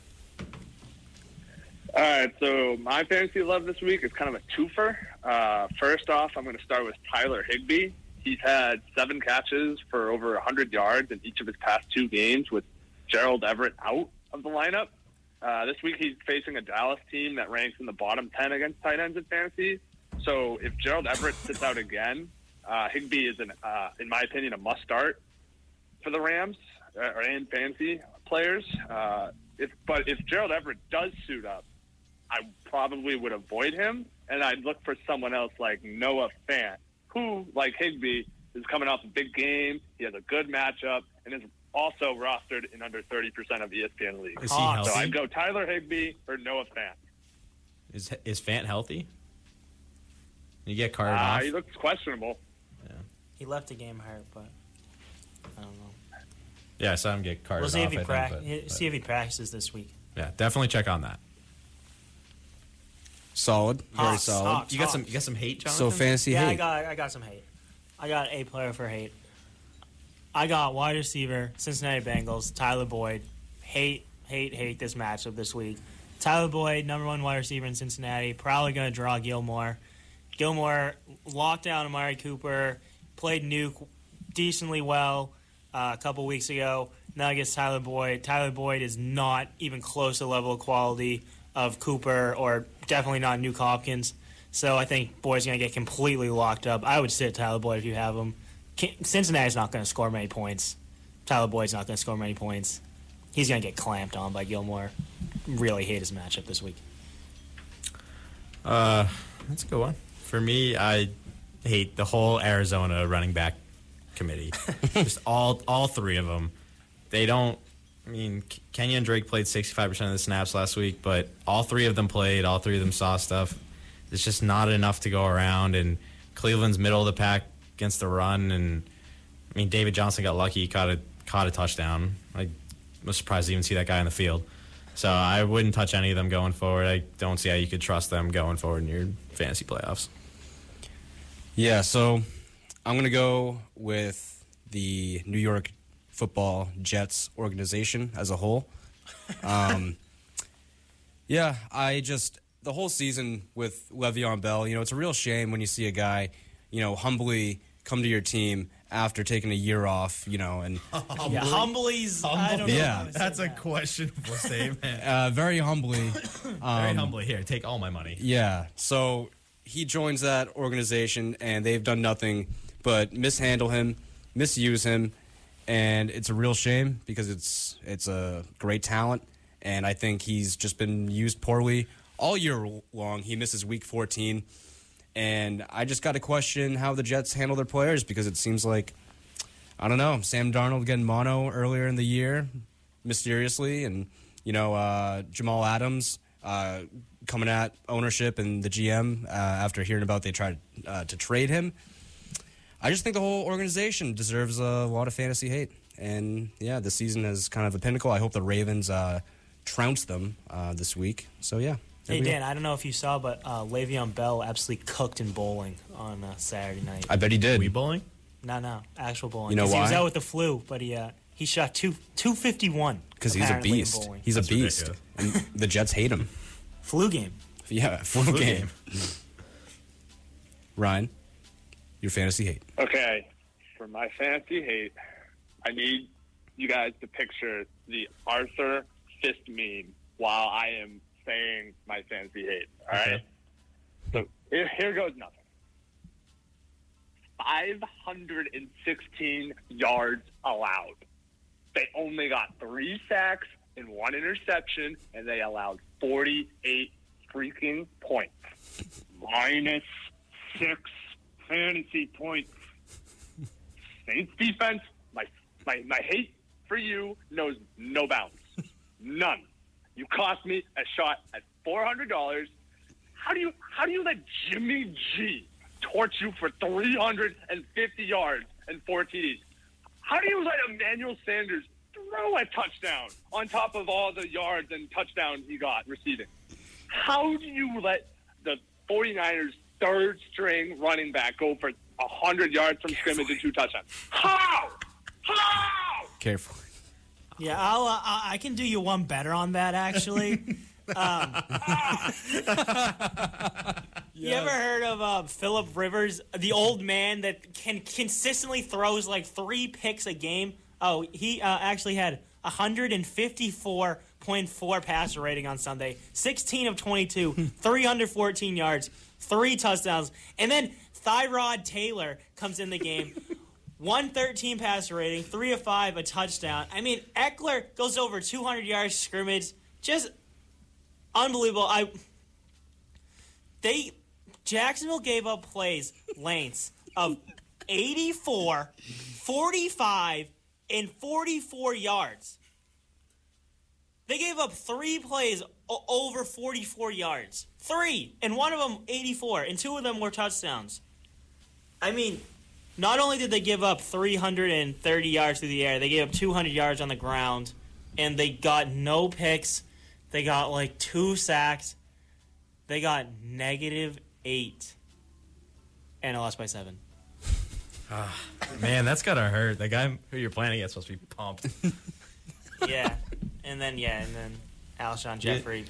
All right, so my fantasy love this week is kind of a twofer. Uh, first off, I'm going to start with Tyler Higbee. He's had seven catches for over 100 yards in each of his past two games with Gerald Everett out of the lineup. Uh, this week he's facing a Dallas team that ranks in the bottom 10 against tight ends in fantasy. So if Gerald Everett sits out again, uh, Higbee is, an, uh, in my opinion, a must start for the Rams uh, or and fantasy players. Uh, if but if Gerald Everett does suit up, I probably would avoid him, and I'd look for someone else like Noah Fant, who, like Higbee, is coming off a big game. He has a good matchup, and is also rostered in under 30% of ESPN leagues. Is he Hawks. So healthy? I'd go Tyler Higbee or Noah Fant. Is is Fant healthy? You get carted Uh, off. he looks questionable. Yeah. He left the game hurt, but I don't know. Yeah, I saw him get carted We'll see off. if he I prac- think, but- but- see if he practices this week. yeah, definitely check on that. Solid. Very Hawks, solid. Hawks. You got some. You got some hate, Jonathan. So fantasy yeah, I got I got some hate. I got a player for hate. I got wide receiver Cincinnati Bengals Tyler Boyd. Hate hate hate this matchup this week. Tyler Boyd, number one wide receiver in Cincinnati, probably going to draw Gilmore. Gilmore locked down Amari Cooper, played Nuke decently well uh, a couple weeks ago. Now against Tyler Boyd. Tyler Boyd is not even close to the level of quality of Cooper or definitely not Nuke Hopkins. So I think Boyd's going to get completely locked up. I would sit Tyler Boyd if you have him. Cincinnati's not going to score many points. Tyler Boyd's not going to score many points. He's going to get clamped on by Gilmore. Really hate his matchup this week. Uh, that's a good one. For me, I hate the whole Arizona running back committee. Just all all three of them. They don't. I mean, Kenyan Drake played sixty five percent of the snaps last week, but all three of them played. All three of them saw stuff. It's just not enough to go around. And Cleveland's middle of the pack against the run. And I mean, David Johnson got lucky. He caught a caught a touchdown. I was surprised to even see that guy on the field. So I wouldn't touch any of them going forward. I don't see how you could trust them going forward in your fantasy playoffs. Yeah, so I'm going to go with the New York Football Jets organization as a whole. Um, yeah, I just, the whole season with Le'Veon Bell, you know, it's a real shame when you see a guy, you know, humbly come to your team after taking a year off, you know, and Yeah, humbly's. I don't know Yeah. how to That's a that. questionable statement. uh, very humbly. Very humbly here. Take all my money. Yeah. So he joins that organization, and they've done nothing but mishandle him, misuse him, and it's a real shame because it's it's a great talent, and I think he's just been used poorly all year long. He misses Week 14, and I just got to question how the Jets handle their players because it seems like I don't know Sam Darnold getting mono earlier in the year mysteriously, and you know uh, Jamal Adams uh, coming at ownership and the GM uh, after hearing about they tried uh, to trade him. I just think the whole organization deserves a lot of fantasy hate, and yeah, the season is kind of a pinnacle. I hope the Ravens uh, trounce them uh, this week. So yeah. Hey we go. Dan, I don't know if you saw, but uh, Le'Veon Bell absolutely cooked in bowling on uh, Saturday night. I bet he did. We bowling? no, no, actual bowling. You know 'Cause He was out with the flu, but he uh, he shot two two fifty one because he's a beast. He's That's a beast, ridiculous. and the Jets hate him. flu game. Yeah, full, Flu game. Ryan, your fantasy hate. Okay, for my fantasy hate, I need you guys to picture the Arthur fist meme while I am saying my fantasy hate. All right. Okay. So here, here goes nothing. 516 yards allowed. They only got three sacks and one interception, and they allowed 48 freaking points. Minus six fantasy points. Saints defense, my, my, my hate for you knows no bounds. None. You cost me a shot at $400. How do you how do you let Jimmy G torch you for 350 yards and four TDs? How do you let Emmanuel Sanders throw a touchdown on top of all the yards and touchdowns he got receiving? How do you let the 49ers third string running back go for 100 yards from scrimmage and two touchdowns? How? How? Careful. Yeah, I'll, uh, I I can do you one better on that actually. um, You ever heard of uh, Philip Rivers, the old man that can consistently throws like three picks a game? Oh, he uh, actually had 154.4 passer rating on Sunday, 16 of 22, 314 yards, three touchdowns, and then Tyrod Taylor comes in the game. 113 passer rating, 3 of 5, a touchdown. I mean, Ekeler goes over 200 yards scrimmage. Just unbelievable. I they Jacksonville gave up plays lengths of 84, 45, and 44 yards. They gave up three plays over 44 yards. Three, and one of them 84, and two of them were touchdowns. I mean, not only did they give up 330 yards through the air, they gave up 200 yards on the ground, and they got no picks. They got like two sacks. They got negative eight, and I lost by seven. Ah, man, that's gotta hurt. The guy who you're playing against supposed to be pumped. Yeah, and then yeah, and then Alshon Jeffery.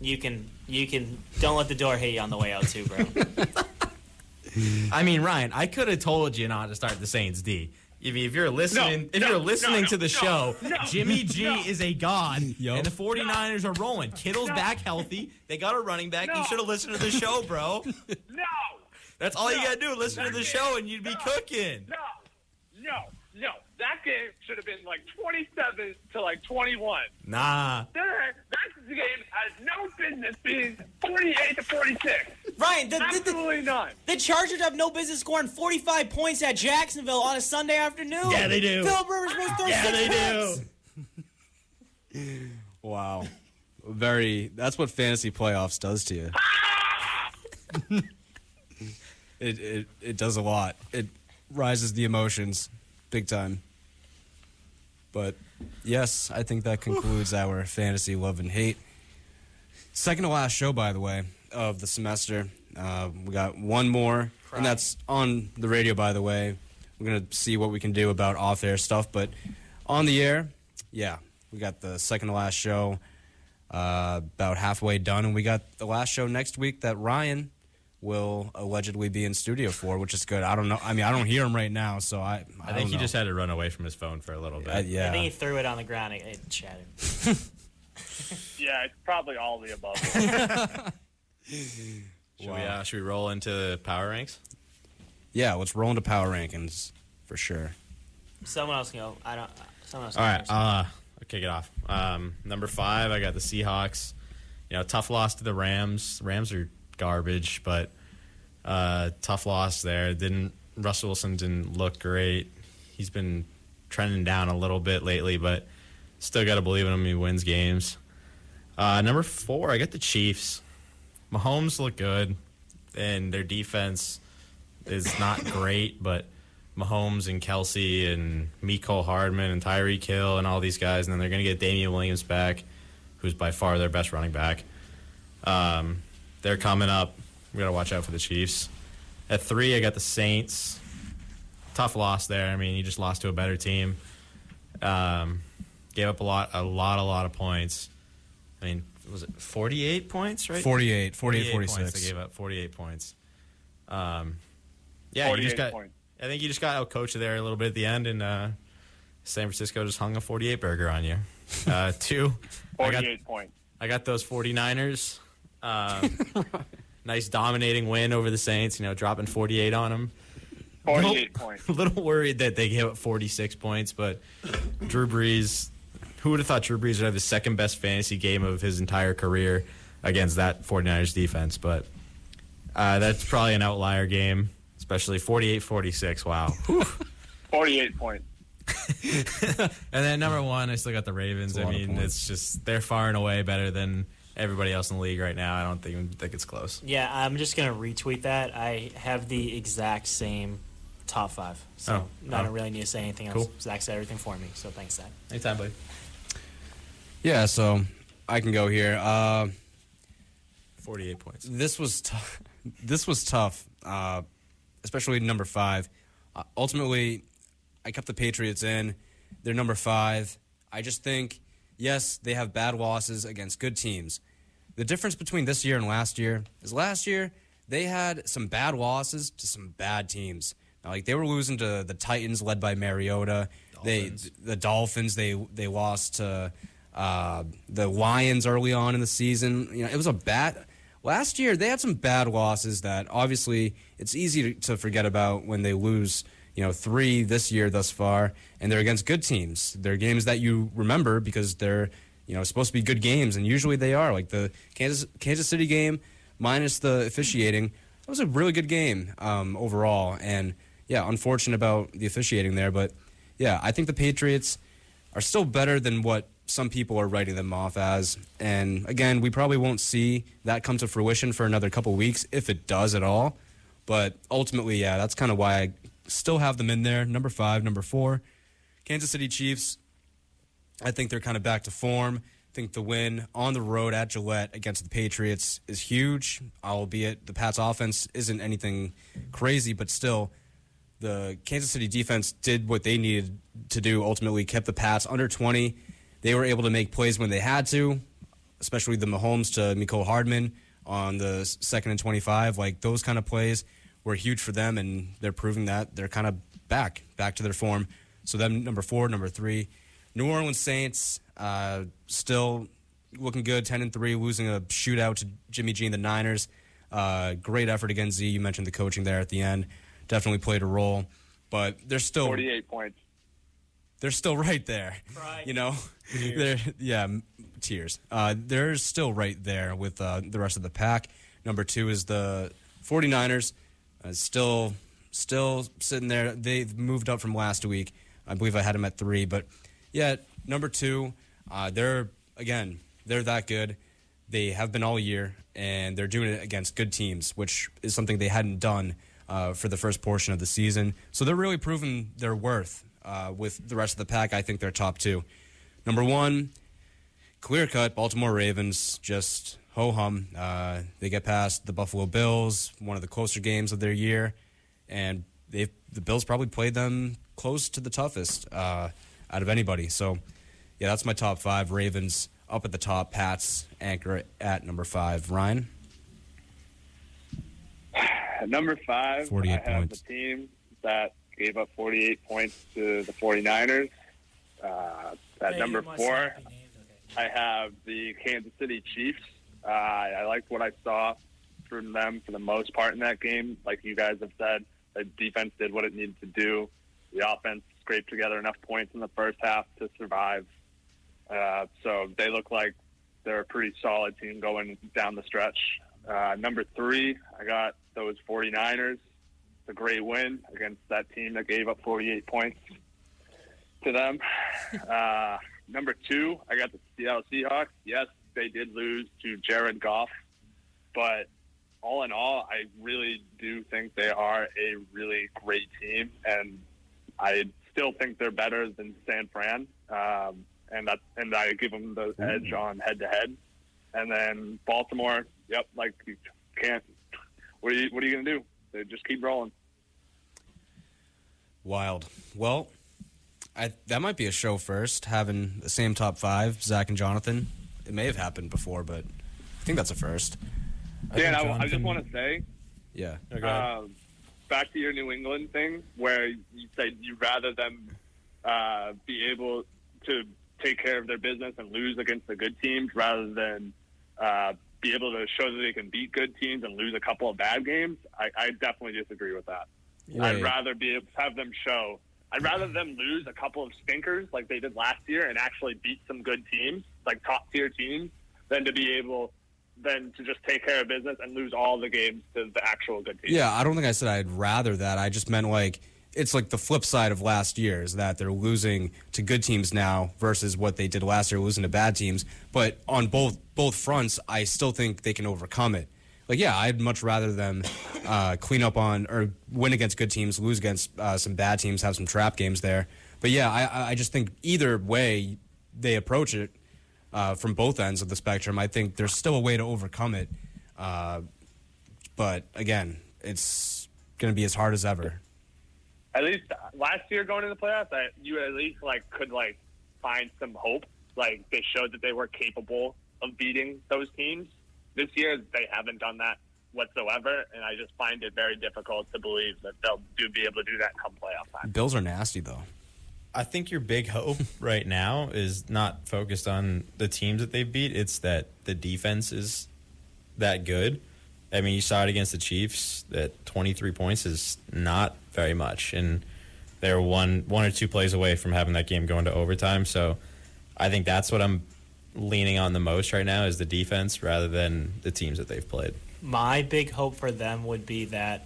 You can you can don't let the door hit you on the way out too, bro. I mean, Ryan, I could have told you not to start the Saints D. If, if you're listening, if no, you're listening no, to the no, show, no, Jimmy G no. is a god, Yo. and the 49ers are rolling. Kittle's No. back healthy. They got a running back. You should have listened to the show, bro. No! That's all you gotta do. Listen to the show, and you'd be No. cooking. No, no, no. That game should have been like 27 to like 21. Nah. That, that game has no business being 48 to 46. Ryan, the, the, the, Absolutely not. the Chargers have no business scoring 45 points at Jacksonville on a Sunday afternoon. Yeah, they do. Phil Rivers supposed to throw Yeah, six they picks. do. Wow. Very. That's what fantasy playoffs does to you. Ah! it, it it does a lot. It rises the emotions, big time. But yes, I think that concludes our fantasy love and hate. Second to last show, by the way, of the semester. Uh, we got one more, and that's on the radio, by the way. We're going to see what we can do about off air stuff. But on the air, yeah, we got the second to last show uh, about halfway done, and we got the last show next week that Ryan will allegedly be in studio for, which is good. I don't know. I mean, I don't hear him right now, so I. I, I think don't he know. just had to run away from his phone for a little bit. Uh, yeah. I think he threw it on the ground and it shattered. Yeah, it's probably all the above. Should, we, uh, should we roll into power ranks? yeah, let's roll into power rankings for sure. Someone else can go. I don't. Someone else. All can right, go first. uh, I'll kick it off. Um, number five, I got the Seahawks. You know, tough loss to the Rams. Rams are garbage, but uh, tough loss there. Didn't Russell Wilson didn't look great. He's been trending down a little bit lately, but still got to believe in him. He wins games. Uh, number four, I got the Chiefs. Mahomes look good, and their defense is not great, but Mahomes and Kelce and Mecole Hardman and Tyreek Hill and all these guys, and then they're going to get Damien Williams back, who's by far their best running back. Um, they're coming up. We got to watch out for the Chiefs. At three, I got the Saints. Tough loss there. I mean, you just lost to a better team. Um, gave up a lot, a lot, a lot of points. I mean, was it 48 points, right? 48, 48, points. 46. They gave up 48 points. Um, yeah, you just 48 got. points. I think you just got out coached there a little bit at the end, and uh, San Francisco just hung a 48 burger on you. Uh, two, I got 48 points. I got those 49ers. Um, nice dominating win over the Saints. You know, dropping 48 on them. 48 points. A little worried that they gave up 46 points, but Drew Brees. Who would have thought Drew Brees would have his second best fantasy game of his entire career against that 49ers defense? But uh, that's probably an outlier game, especially 48 46. Wow. 48 points. And then number one, I still got the Ravens. That's a I lot of mean, it's just they're far and away better than everybody else in the league right now. I don't think think it's close. Yeah, I'm just gonna retweet that. I have the exact same top five, so Oh, I oh. don't really need to say anything else. Cool. Zach said everything for me, so thanks, Zach. Anytime, buddy. Yeah, so I can go here. Uh, 48 points. this was tough. This was tough, uh, especially number five. Uh, ultimately, I kept the Patriots in. They're number five. I just think, yes, they have bad losses against good teams. The difference between this year and last year is last year they had some bad losses to some bad teams. Now, like they were losing to the Titans, led by Mariota. Dolphins. They the Dolphins. They they lost to uh, the Lions early on in the season. You know, it was a bad. Last year they had some bad losses that obviously it's easy to, to forget about when they lose. You know, three this year thus far, and they're against good teams. They're games that you remember because they're you know supposed to be good games, and usually they are. Like the Kansas Kansas City game, minus the officiating, that was a really good game um, overall. And yeah, unfortunate about the officiating there, but yeah, I think the Patriots are still better than what some people are writing them off as. And again, we probably won't see that come to fruition for another couple weeks, if it does at all. But ultimately, yeah, that's kind of why I still have them in there. Number five, number four, Kansas City Chiefs. I think they're kind of back to form. I think the win on the road at Gillette against the Patriots is huge, albeit the Pats offense isn't anything crazy, but still, the Kansas City defense did what they needed to do, ultimately kept the Pats under 20. They were able to make plays when they had to, especially the Mahomes to Mecole Hardman on the second and 25. Like those kind of plays were huge for them, and they're proving that they're kind of back, back to their form. So them number four, number three, New Orleans Saints uh, still looking good, ten and three, losing a shootout to Jimmy G and the Niners. Uh, great effort against Z. You mentioned the coaching there at the end, definitely played a role, but they're still 48 points. they're still right there. Cry. You know, they're yeah, tears. Uh, they're still right there with uh, the rest of the pack. Number two is the 49ers, uh, still still sitting there. They've moved up from last week. I believe I had them at three, but yeah, number two, uh, they're again they're that good. They have been all year, and they're doing it against good teams, which is something they hadn't done uh, for the first portion of the season. So they're really proving their worth uh, with the rest of the pack. I think they're top two. Number one, clear cut Baltimore Ravens. Just ho hum. Uh, they get past the Buffalo Bills, one of the closer games of their year, and they the Bills probably played them close to the toughest uh, out of anybody. So, yeah, that's my top five. Ravens up at the top. Pats anchor at number five. Ryan. At number five, 48 I have points. the team that gave up 48 points to the 49ers. Uh, at number four, I have the Kansas City Chiefs. Uh, I liked what I saw from them for the most part in that game. Like you guys have said, the defense did what it needed to do. The offense scraped together enough points in the first half to survive. Uh, so they look like they're a pretty solid team going down the stretch. Uh, number three, I got those 49ers. It's a great win against that team that gave up 48 points to them. Uh, number two, I got the Seattle Seahawks. Yes, they did lose to Jared Goff, but all in all, I really do think they are a really great team, and I still think they're better than San Fran. Um, and that, and I give them the edge on head to head. And then Baltimore, yep, like you can't. What are you What are you gonna do? They just keep rolling. Wild. Well, I, that might be a show first, having the same top five, Zach and Jonathan. It may have happened before, but I think that's a first. Dan, I, I Jonathan- just want to say, Yeah. Okay. um, back to your New England thing, where you said you'd rather them uh, be able to take care of their business and lose against the good teams rather than uh, be able to show that they can beat good teams and lose a couple of bad games. I, I definitely disagree with that. Right. I'd rather be able to have them show. I'd rather them lose a couple of stinkers like they did last year and actually beat some good teams, like top tier teams, than to be able than to just take care of business and lose all the games to the actual good teams. Yeah, I don't think I said I'd rather that. I just meant like it's like the flip side of last year is that they're losing to good teams now versus what they did last year, losing to bad teams. But on both both fronts, I still think they can overcome it. Like, yeah, I'd much rather them uh, clean up on or win against good teams, lose against uh, some bad teams, have some trap games there. But yeah, I, I just think either way they approach it uh, from both ends of the spectrum, I think there's still a way to overcome it. Uh, but again, it's going to be as hard as ever. At least last year going to the playoffs, I, you at least like could like find some hope. Like they showed that they were capable of beating those teams. This year they haven't done that whatsoever, and I just find it very difficult to believe that they'll do be able to do that come playoff time. Bills are nasty though. I think your big hope right now is not focused on the teams that they beat. It's that the defense is that good. I mean, you saw it against the Chiefs. That 23 points is not very much, and they're one one or two plays away from having that game going to overtime. So, I think that's what I'm leaning on the most right now is the defense rather than the teams that they've played. My big hope for them would be that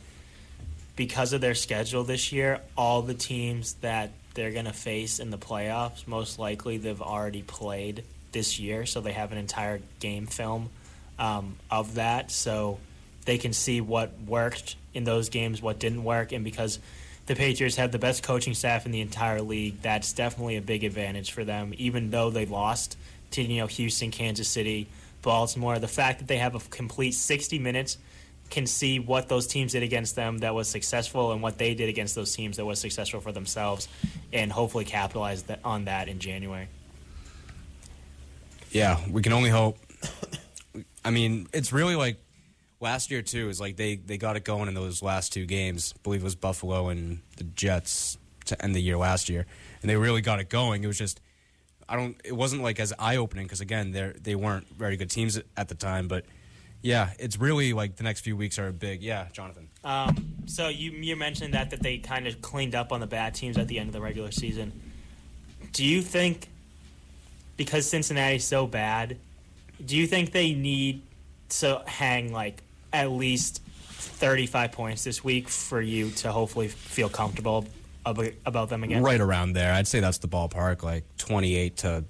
because of their schedule this year, all the teams that they're going to face in the playoffs, most likely they've already played this year, so they have an entire game film um, of that, so they can see what worked in those games, what didn't work, and because the Patriots have the best coaching staff in the entire league, that's definitely a big advantage for them, even though they lost to you know Houston, Kansas City, Baltimore. The fact that they have a complete 60 minutes can see what those teams did against them that was successful and what they did against those teams that was successful for themselves, and hopefully capitalize on that in January. Yeah, we can only hope. I mean, it's really like last year too. Is like they they got it going in those last two games. I believe it was Buffalo and the Jets to end the year last year, and they really got it going. It was just I don't. It wasn't like as eye opening because again, they they weren't very good teams at the time. But yeah, it's really like the next few weeks are big. Yeah, Jonathan. Um, so you you mentioned that that they kind of cleaned up on the bad teams at the end of the regular season. Do you think because Cincinnati's so bad, do you think they need to hang like at least 35 points this week for you to hopefully feel comfortable about them again? Right around there, I'd say that's the ballpark, like twenty eight to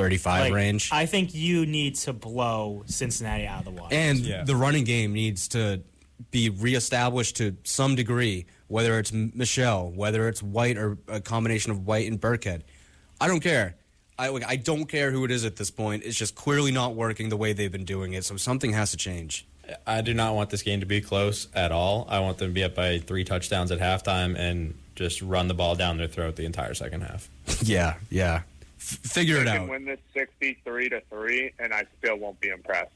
thirty five Like, range. I think you need to blow Cincinnati out of the water. And Yeah. the running game needs to be reestablished to some degree whether it's Michel, whether it's White or a combination of White and Burkhead. I don't care. I like, I don't care who it is at this point. It's just clearly not working the way they've been doing it. So something has to change. I do not want this game to be close at all. I want them to be up by three touchdowns at halftime and just run the ball down their throat the entire second half. yeah, yeah. F- figure They it can out. win this sixty-three to three, and I still won't be impressed.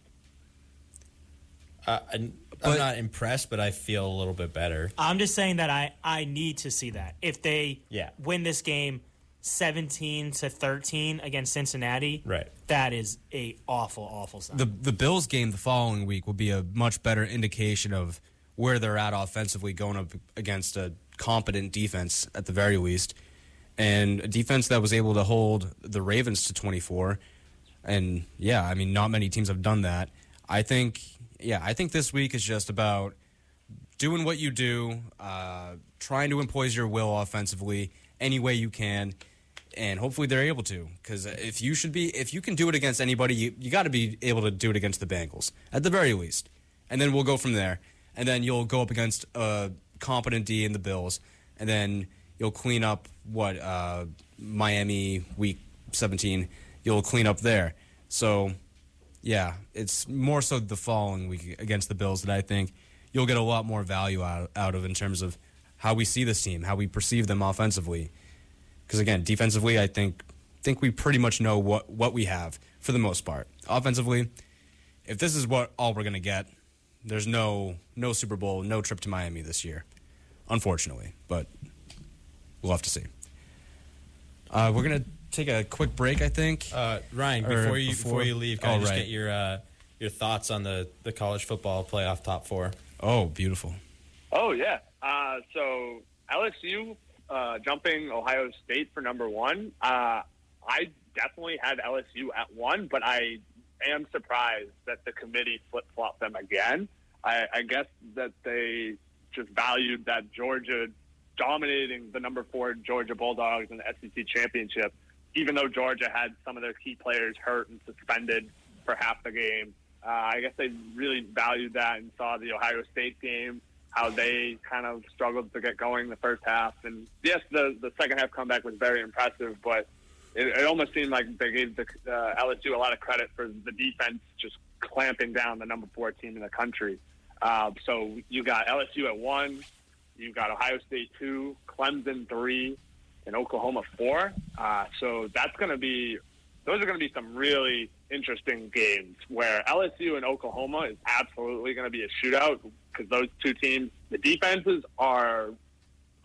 Uh, I, I'm But- not impressed, but I feel a little bit better. I'm just saying that I, I need to see that. If they Yeah. win this game 17 to 13 against Cincinnati, Right. that is a awful, awful sign. the the Bills game the following week will be a much better indication of where they're at offensively going up against a competent defense at the very least. And a defense that was able to hold the Ravens to 24. And yeah, I mean not many teams have done that. I think yeah, I think this week is just about doing what you do, uh, trying to impose your will offensively any way you can, and hopefully they're able to. Because if you should be, if you can do it against anybody, you, you got to be able to do it against the Bengals at the very least, and then we'll go from there. And then you'll go up against a competent D in the Bills, and then you'll clean up what uh, Miami week 17. You'll clean up there. So yeah, it's more so the following week against the Bills that I think you'll get a lot more value out, out of in terms of how we see this team, how we perceive them offensively. Because again, defensively, I think think we pretty much know what, what we have for the most part. Offensively, if this is what all we're gonna get, there's no no Super Bowl, no trip to Miami this year, unfortunately. But we'll have to see. Uh, we're gonna take a quick break, I think. Uh, Ryan, Or before you before- before, you leave, can Oh, I just right. get your uh, your thoughts on the, the college football playoff top four? oh, beautiful. Oh yeah. Uh, so LSU uh, jumping Ohio State for number one. Uh, I definitely had LSU at one, but I am surprised that the committee flip flopped them again. I, I guess that they just valued that Georgia dominating the number four Georgia Bulldogs in the SEC championship, even though Georgia had some of their key players hurt and suspended for half the game. Uh, I guess they really valued that and saw the Ohio State game, how they kind of struggled to get going the first half. And yes, the the second half comeback was very impressive, but it, it almost seemed like they gave the uh, LSU a lot of credit for the defense just clamping down the number four team in the country. Uh, so you got LSU at one, you got Ohio State two, Clemson three, and Oklahoma four. Uh, so that's going to be those are going to be some really interesting games where LSU and Oklahoma is absolutely going to be a shootout because those two teams, the defenses are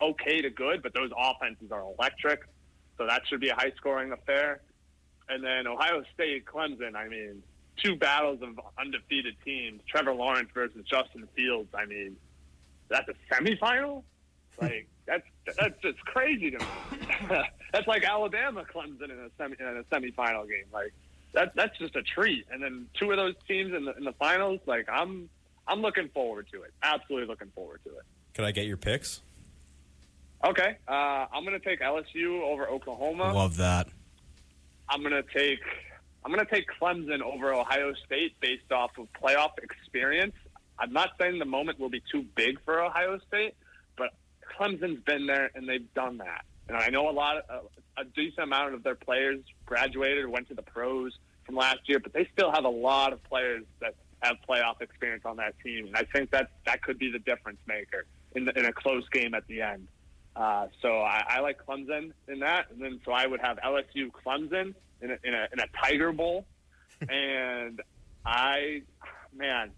okay to good, but those offenses are electric. So that should be a high scoring affair. And then Ohio State, Clemson, I mean, two battles of undefeated teams. Trevor Lawrence versus Justin Fields. I mean, that's a semifinal? Like, that's that's just crazy to me. that's like Alabama Clemson in a semi in a semifinal game. Like that that's just a treat. And then two of those teams in the in the finals. Like I'm I'm looking forward to it. Absolutely looking forward to it. Could I get your picks? Okay, uh, I'm gonna take LSU over Oklahoma. Love that. I'm gonna take I'm gonna take Clemson over Ohio State based off of playoff experience. I'm not saying the moment will be too big for Ohio State, but Clemson's been there and they've done that. And I know a lot, of, a decent amount of their players graduated or went to the pros from last year, but they still have a lot of players that have playoff experience on that team, and I think that that could be the difference maker in, the, in a close game at the end. Uh, so I, I like Clemson in that, and then so I would have LSU Clemson in a, in a, in a Tiger Bowl, and I, man,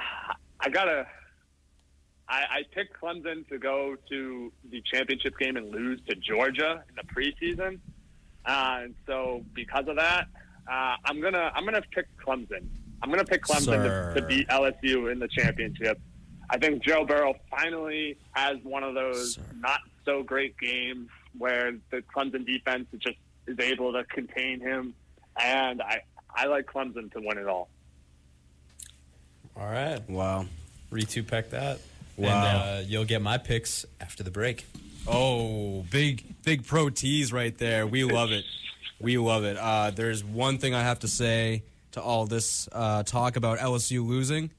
I gotta. I, I picked Clemson to go to the championship game and lose to Georgia in the preseason, uh, and so because of that, uh, I'm gonna I'm gonna pick Clemson. I'm gonna pick Clemson to, to beat LSU in the championship. I think Joe Burrow finally has one of those Sir. not so great games where the Clemson defense is just is able to contain him, and I I like Clemson to win it all. All right, Wow. Ritu peck that. Wow. And uh, you'll get my picks after the break. Oh, big big pro tease right there. We love it. We love it. Uh, there's one thing I have to say to all this uh, talk about LSU losing.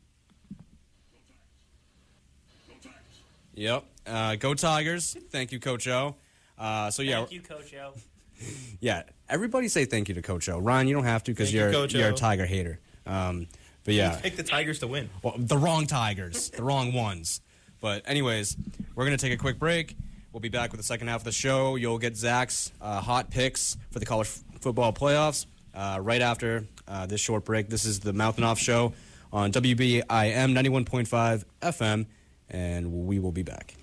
Yep. Uh, go Tigers. Thank you, Coach O. Uh, so yeah, Thank you, Coach O. yeah. Everybody say thank you to Coach O. Ryan, you don't have to because Thank you, you're Coach you're a O. Tiger hater. Um, but yeah, Pick the Tigers to win. well, the wrong Tigers, the wrong ones. But anyways, we're gonna take a quick break. We'll be back with the second half of the show. You'll get Zach's uh, hot picks for the college f- football playoffs uh, right after uh, this short break. This is the Mouth and Off Show on WBIM 91.5 FM, and we will be back.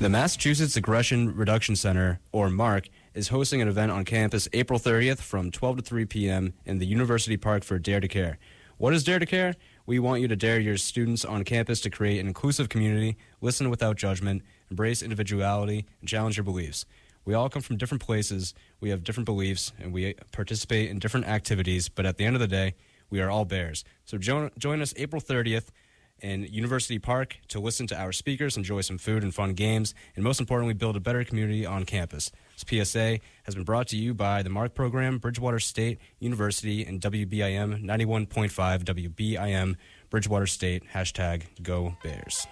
The Massachusetts Aggression Reduction Center, or MARC, is hosting an event on campus April 30th from 12 to 3 p.m. in the University Park for Dare to Care. What is Dare to Care? We want you to dare your students on campus to create an inclusive community, listen without judgment, embrace individuality, and challenge your beliefs. We all come from different places, we have different beliefs, and we participate in different activities, but at the end of the day, we are all bears. So join, join us April 30th in University Park to listen to our speakers, enjoy some food and fun games, and most importantly, build a better community on campus. This PSA has been brought to you by the MARC program, Bridgewater State University, and WBIM 91.5 WBIM, Bridgewater State, hashtag Go Bears.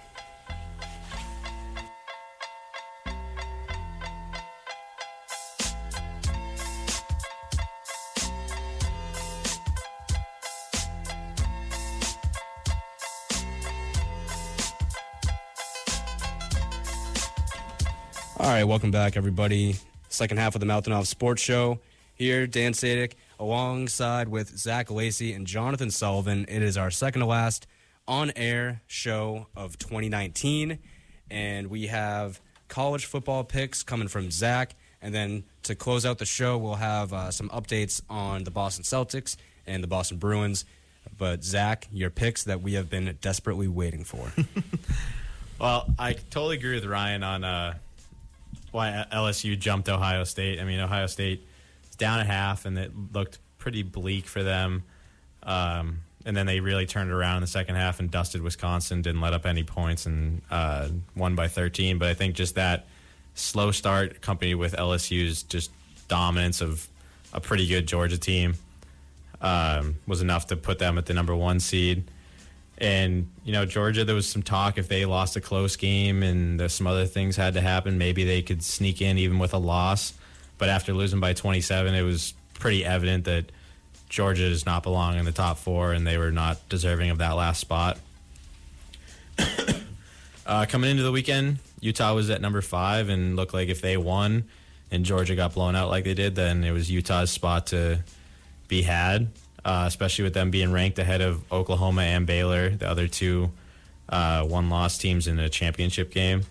All right, welcome back, everybody. Second half of the Mouth and Off Sports Show. Here, Dan Sadek, alongside with Zach Lacey and Jonathan Sullivan. It is our second to last on air show of 2019. And we have college football picks coming from Zach. And then to close out the show, we'll have uh, some updates on the Boston Celtics and the Boston Bruins. But, Zach, your picks that we have been desperately waiting for. Well, I totally agree with Ryan on uh, why LSU jumped Ohio State. I mean, Ohio State is down a half, and it looked pretty bleak for them. Um, and then they really turned it around in the second half and dusted Wisconsin, didn't let up any points, and uh, won by 13. But I think just that slow start, accompanied with LSU's just dominance of a pretty good Georgia team, um, was enough to put them at the number one seed. And you know, Georgia, there was some talk if they lost a close game and some other things had to happen, maybe they could sneak in even with a loss. But after losing by 27, it was pretty evident that Georgia does not belong in the top four, and they were not deserving of that last spot. uh, coming into the weekend, Utah was at number five and looked like if they won and Georgia got blown out like they did, then it was Utah's spot to be had, uh, especially with them being ranked ahead of Oklahoma and Baylor, the other two uh, one loss teams in a championship game.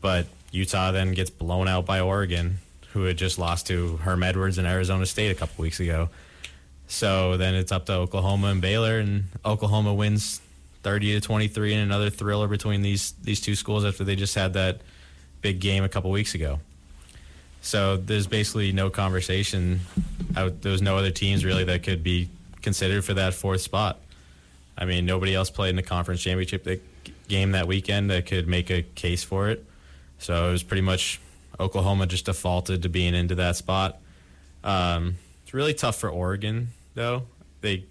But Utah then gets blown out by Oregon, who had just lost to Herm Edwards and Arizona State a couple weeks ago. So then it's up to Oklahoma and Baylor, and Oklahoma wins 30 to 23 in another thriller between these these two schools after they just had that big game a couple weeks ago. So there's basically no conversation. There was no other teams really that could be considered for that fourth spot. I mean, nobody else played in the conference championship that, game that weekend that could make a case for it. So it was pretty much Oklahoma just defaulted to being into that spot. Um, it's really tough for Oregon, though. They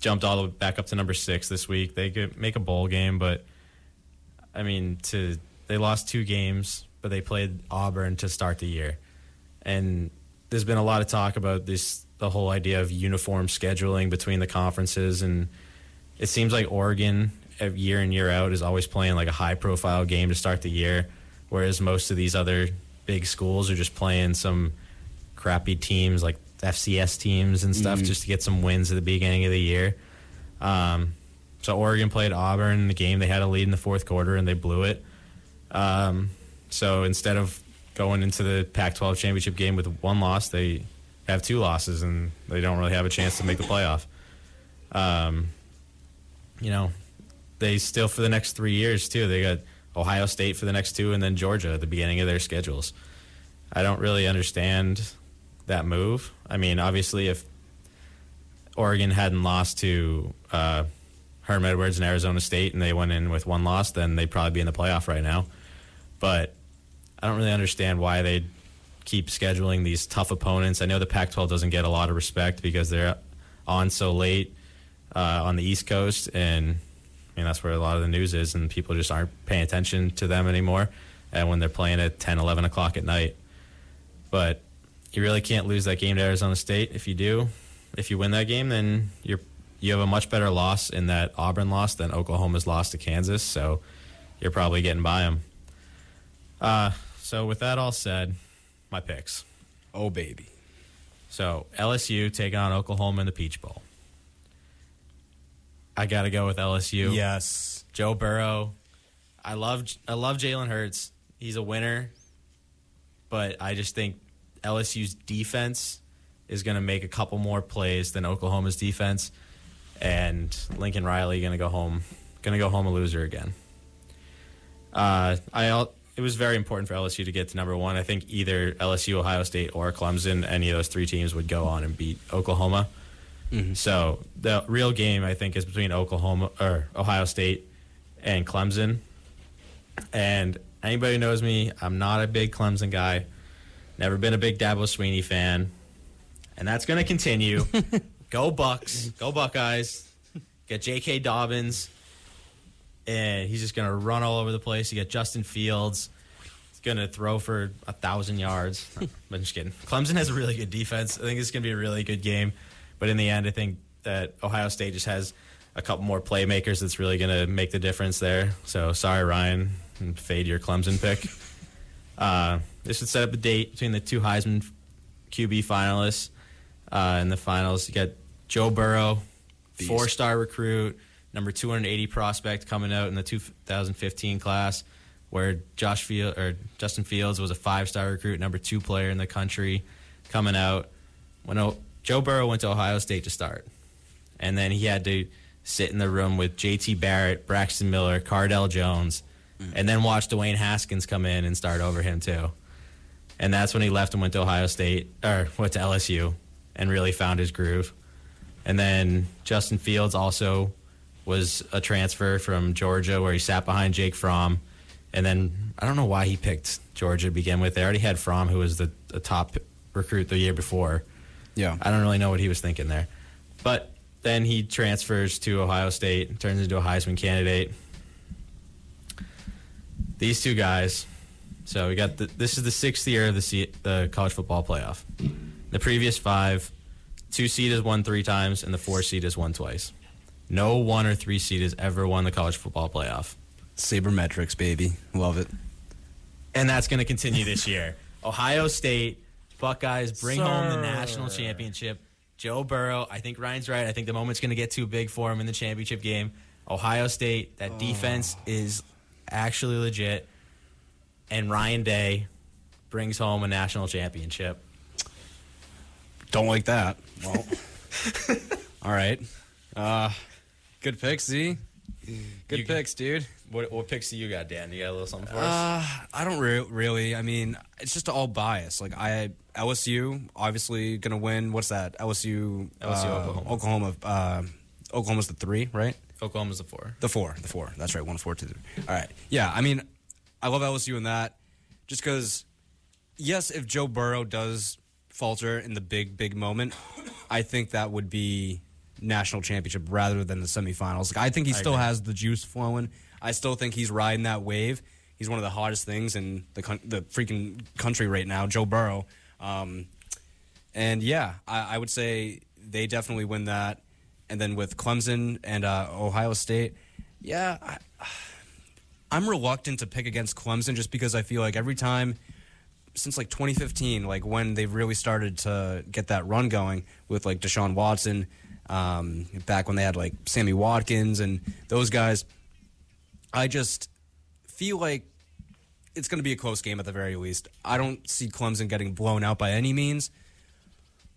jumped all the way back up to number six this week. They could make a bowl game, but I mean, to they lost two games, but they played Auburn to start the year, and there's been a lot of talk about this the whole idea of uniform scheduling between the conferences, and it seems like Oregon year in year out is always playing like a high profile game to start the year, whereas most of these other big schools are just playing some crappy teams like FCS teams and stuff just to get some wins at the beginning of the year. Um, so Oregon played Auburn in the game. They had a lead in the fourth quarter and they blew it. Um, so instead of going into the Pac-12 championship game with one loss, they have two losses and they don't really have a chance to make the playoff. Um, you know, they still for the next three years too. They got Ohio State for the next two, and then Georgia at the beginning of their schedules. I don't really understand that move. I mean, obviously, if Oregon hadn't lost to uh, Herm Edwards and Arizona State, and they went in with one loss, then they'd probably be in the playoff right now. But I don't really understand why they keep scheduling these tough opponents. I know the Pac-12 doesn't get a lot of respect because they're on so late uh, on the East Coast, and I mean, that's where a lot of the news is, and people just aren't paying attention to them anymore. And when they're playing at 10, 11 o'clock at night, but you really can't lose that game to Arizona State. If you do, if you win that game, then you're you have a much better loss in that Auburn loss than Oklahoma's loss to Kansas. So you're probably getting by them. Uh, so with that all said, my picks. Oh baby. So LSU taking on Oklahoma in the Peach Bowl. I got to go with LSU. Yes. Joe Burrow. I love I love Jalen Hurts. He's a winner, but I just think LSU's defense is going to make a couple more plays than Oklahoma's defense, and Lincoln Riley going to go home going to go home a loser again. Uh, I it was very important for LSU to get to number one. I think either LSU, Ohio State, or Clemson, any of those three teams would go on and beat Oklahoma. Mm-hmm. So the real game, I think, is between Oklahoma or Ohio State and Clemson. And anybody who knows me, I'm not a big Clemson guy. Never been a big Dabo Swinney fan, and that's going to continue. go Bucks, go Buckeyes. Get J.K. Dobbins, and he's just going to run all over the place. You get Justin Fields. He's going to throw for a thousand yards. I'm just kidding. Clemson has a really good defense. I think it's going to be a really good game. But in the end, I think that Ohio State just has a couple more playmakers that's really going to make the difference there. So sorry, Ryan, and fade your Clemson pick. Uh, this would set up a date between the two Heisman QB finalists. Uh, in the finals, you got Joe Burrow, four-star recruit, number 280 prospect coming out in the 2015 class, where Josh Field or Justin Fields was a five-star recruit, number two player in the country, coming out. When o- Joe Burrow went to Ohio State to start, and then he had to sit in the room with J.T. Barrett, Braxton Miller, Cardale Jones, mm. and then watch Dwayne Haskins come in and start over him too. And that's when he left and went to Ohio State or went to LSU and really found his groove. And then Justin Fields also was a transfer from Georgia where he sat behind Jake Fromm. And then I don't know why he picked Georgia to begin with. They already had Fromm, who was the, the top recruit the year before. Yeah. I don't really know what he was thinking there. But then he transfers to Ohio State, turns into a Heisman candidate. These two guys. So we got the, this is the sixth year of the se- the college football playoff. The previous five, two seed has won three times, and the four seed has won twice. No one or three seed has ever won the college football playoff, Sabermetrics, baby. Love it. and that's going to continue this year. Ohio State Buckeyes bring home the national championship. Joe Burrow, I think Ryan's right. I think the moment's going to get too big for him in the championship game. Ohio State, that defense is actually legit. And Ryan Day brings home a national championship. Don't like that. Well, all right. Uh, good picks, Z. Good You- picks, dude. What, what picks do you got, Dan? You got a little something for us? Uh, I don't re- really. I mean, it's just all bias. Like I LSU obviously gonna win. What's that? LSU, LSU, uh, Oklahoma. Oklahoma. Uh, Oklahoma's the three, right? Oklahoma's the four. The four, the four. That's right. One, four, two, three. All right. Yeah. I mean, I love LSU in that, just because. Yes, if Joe Burrow does falter in the big, big moment, I think that would be national championship rather than the semifinals. Like, I think he I still agree. has the juice flowing. I still think he's riding that wave. He's one of the hottest things in the coun- the freaking country right now, Joe Burrow. Um, and yeah, I, I would say they definitely win that. And then with Clemson and uh, Ohio State, yeah, I, I'm reluctant to pick against Clemson just because I feel like every time since like 2015, like when they've really started to get that run going with like Deshaun Watson, um, back when they had like Sammy Watkins and those guys, I just feel like it's going to be a close game at the very least. I don't see Clemson getting blown out by any means,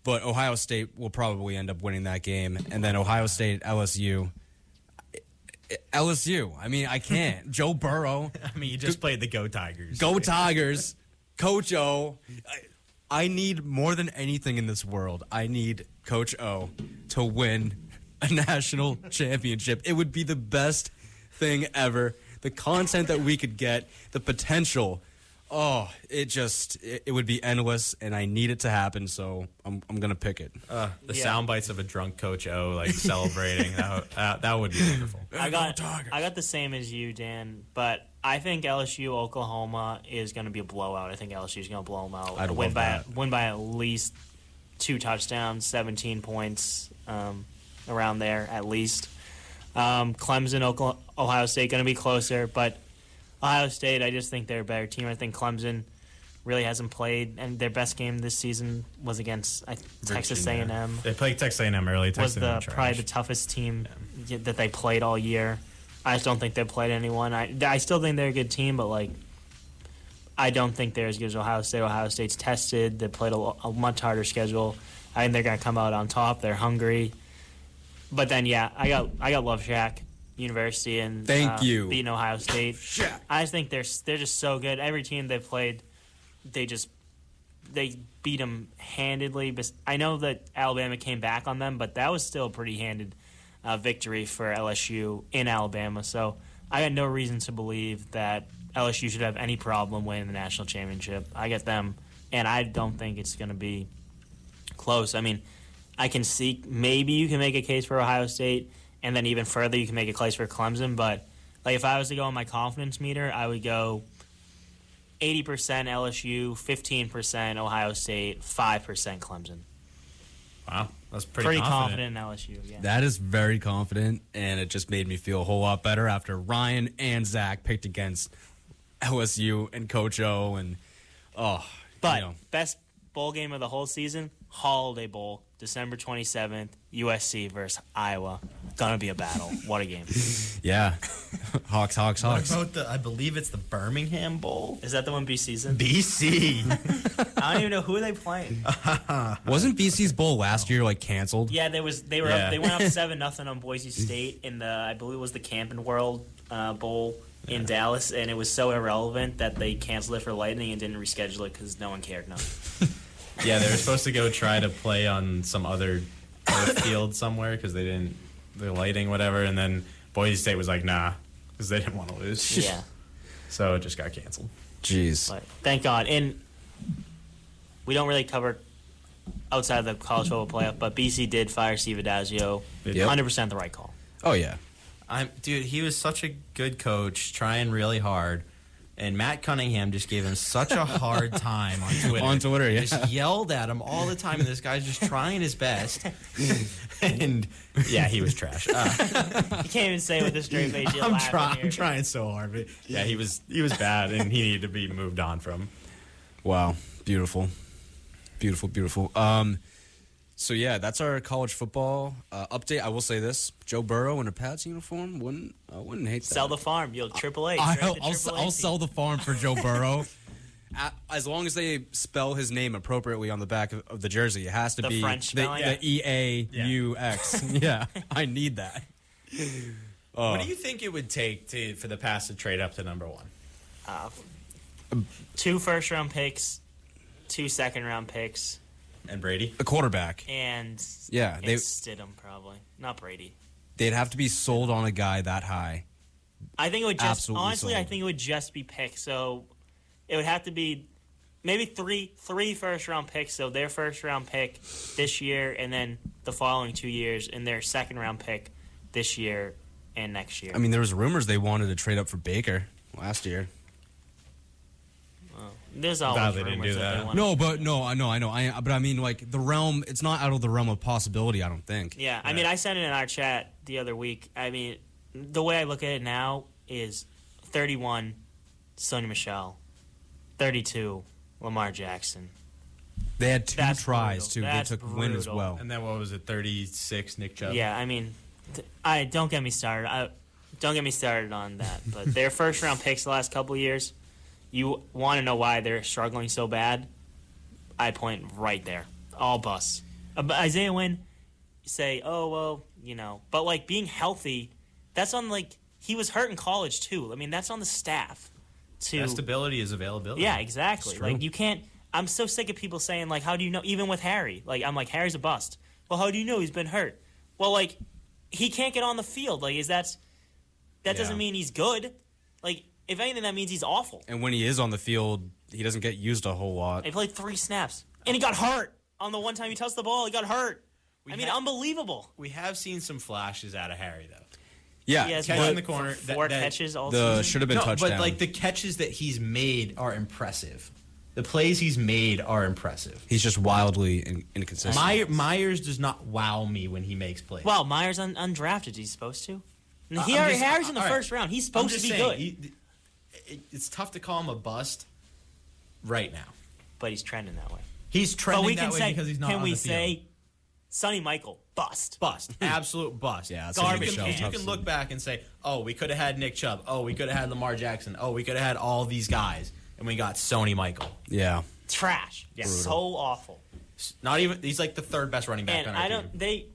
but Ohio State will probably end up winning that game, and then Ohio State LSU. LSU. I mean, I can't. Joe Burrow. I mean, you just played the Go Tigers. Go Tigers. Coach O. I, I need more than anything in this world. I need Coach O to win a national championship. It would be the best thing ever. The content that we could get, the potential Oh, it just it, it would be endless, and I need it to happen. So I'm I'm gonna pick it. Uh, the Yeah. sound bites of a drunk Coach O like celebrating that, would- uh, that would be wonderful. I got I got the same as you, Dan, but I think LSU Oklahoma is going to be a blowout. I think LSU is going to blow them out. I'd win love by that. win by at least two touchdowns, seventeen points, um, around there at least. Um, Clemson, Oklahoma, Ohio State going to be closer, but Ohio State, I just think they're a better team. I think Clemson really hasn't played, and their best game this season was against I, Texas A Virginia. and M They played Texas A&M early. was Texas the A&M probably the toughest team y- that they played all year. I just don't think they played anyone. I I still think they're a good team, but like I don't think they're as good as Ohio State. Ohio State's tested. They played a, a much harder schedule. I think they're gonna come out on top. They're hungry. But then yeah, I got I got Love Shack University and Thank uh, you. beating Ohio State. I just think they're they're just so good. Every team they've played, they just they beat them handedly. I know that Alabama came back on them, but that was still a pretty handed uh, victory for LSU in Alabama. So I got no reason to believe that LSU should have any problem winning the national championship. I get them, and I don't think it's going to be close. I mean, I can see maybe you can make a case for Ohio State, and then even further you can make a case for Clemson. But like if I was to go on my confidence meter, I would go. 80% LSU, 15% Ohio State, 5% Clemson. Wow, that's pretty, Pretty, confident. confident. in LSU, yeah. That is very confident, and it just made me feel a whole lot better after Ryan and Zach picked against LSU and Coach O, and oh, But you know, best bowl game of the whole season, Holiday Bowl, December 27th, USC versus Iowa. Gonna be a battle. What a game. yeah, Hawks, Hawks, What Hawks. about the? I believe it's the Birmingham Bowl. Is that the one BC's in? BC. I don't even know who they playing. Wasn't BC's bowl last year like canceled? Yeah, there was they were Yeah. up, they went up seven nothing on Boise State in the I believe it was the Camping World uh, Bowl in Dallas, and it was so irrelevant that they canceled it for Lightning and didn't reschedule it because no one cared. No. yeah, they were supposed to go try to play on some other field somewhere because they didn't the lighting whatever, and then Boise State was like, nah, because they didn't want to lose. Yeah. So it just got canceled. Jeez. But thank God. And we don't really cover outside of the college football playoff, but BC did fire Steve Addazio. Yep. 100% the right call. Oh yeah. I'm dude. He was such a good coach, trying really hard, and Matt Cunningham just gave him such a hard time on Twitter. On Twitter, yeah. just yelled at him all the time, and this guy's just trying his best. and yeah, he was trash. Uh, You can't even say it with a straight face. You're I'm laughing trying. I'm trying so hard, but yeah, he was he was bad, and he needed to be moved on from. Wow. Beautiful. Beautiful, beautiful. Um, so yeah, that's our college football uh, update. I will say this: Joe Burrow in a Pats uniform wouldn't I wouldn't hate that. Sell the farm. You'll Triple A. straight I'll, to I'll, A I'll sell the farm for Joe Burrow. As long as they spell his name appropriately on the back of, of the jersey, it has to The be French the, the E A U X. Yeah, I need that. What do you think it would take to for the Pats to trade up to number one? Two first round picks, two second round picks, And Brady. A quarterback. and Yeah, they- and Stidham probably not Brady. They'd have to be sold on a guy that high. I think it would just Absolutely honestly. I think it would just be picks. So it would have to be maybe three three first round picks. So their first round pick this year, and then the following two years, and their second round pick this year and next year. I mean, there was rumors they wanted to trade up for Baker last year. There's always Glad they didn't rumors do that. they that. want No, but no, I know, I know, I. But I mean, like the realm. It's not out of the realm of possibility. I don't think. Yeah, I mean, I said it in our chat the other week. I mean, the way I look at it now is 31, Sony Michel, 32, Lamar Jackson. They had two That's tries brutal. too. That's they took win as brutal. well. And then what was it? Thirty six. Nick Chubb. Yeah, I mean, th- I don't get me started. I, don't get me started on that. But their first round picks the last couple years, you want to know why they're struggling so bad? I point right there. All bus. Uh, Isaiah Wynn, you say, oh well, you know, but like being healthy, that's on like he was hurt in college too. I mean, that's on the staff. To Best ability is availability. yeah, exactly. Like you can't. I'm so sick of people saying like, "How do you know?" Even with Harry, like I'm like, Harry's a bust. Well, how do you know he's been hurt? Well, like he can't get on the field. Like, is that that Yeah. doesn't mean he's good? Like, if anything, that means he's awful. And when he is on the field, he doesn't get used a whole lot. He played three snaps, and he got hurt on the one time he touched the ball. He got hurt. I mean, had- unbelievable. We have seen some flashes out of Harry though. Yeah, He has catch in the corner, that- four that- catches all the season. should have been no, touchdown. but like the catches that he's made are impressive. The plays he's made are impressive. He's just wildly in, inconsistent. Meyer, Meyers does not wow me when he makes plays. Well, Meyers un- undrafted. He's supposed to. And Uh, he already just- Harry's in the all right. first round. He's supposed to be saying, good, he- it- it's tough to call him a bust right now. but he's trending that way. He's trending But we that can way say, because he's not can on we the field. say, Sony Michael bust? bust, absolute bust. Yeah, it's Garbage You can, can. you can look back and say, "Oh, we could have had Nick Chubb. Oh, we could have had Lamar Jackson. Oh, we could have had all these guys, and we got Sony Michael. yeah, Trash. So awful. Not even he's like the third best running back And on our I don't. They.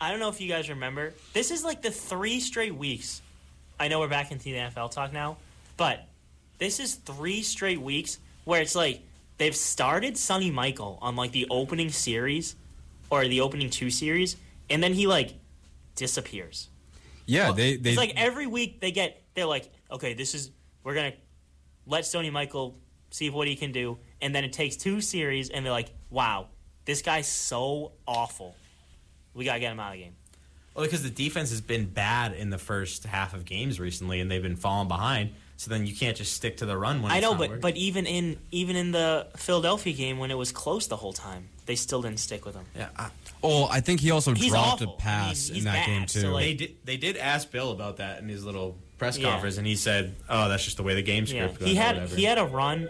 I don't know if you guys remember. This is like the three straight weeks. I know we're back into the NFL talk now, but this is three straight weeks where it's like they've started Sony Michael on like the opening series or the opening two series, and then he like disappears. yeah. they they It's like every week they get they're like, okay, this is we're gonna let Sony Michael see what he can do, and then it takes two series, and they're like, wow, this guy's so awful. We gotta get him out of the game. Well, because the defense has been bad in the first half of games recently, and they've been falling behind. So then you can't just stick to the run when I it's know, not but working. but even in even in the Philadelphia game when it was close the whole time, they still didn't stick with him. yeah, I- oh, I think he also He's dropped awful. a pass I mean, he's in that bad, game too. so, like- they did they did ask Bill about that in his little press Yeah. conference, and he said, "Oh, that's just the way the game Yeah, script goes." he had whatever." he had a run.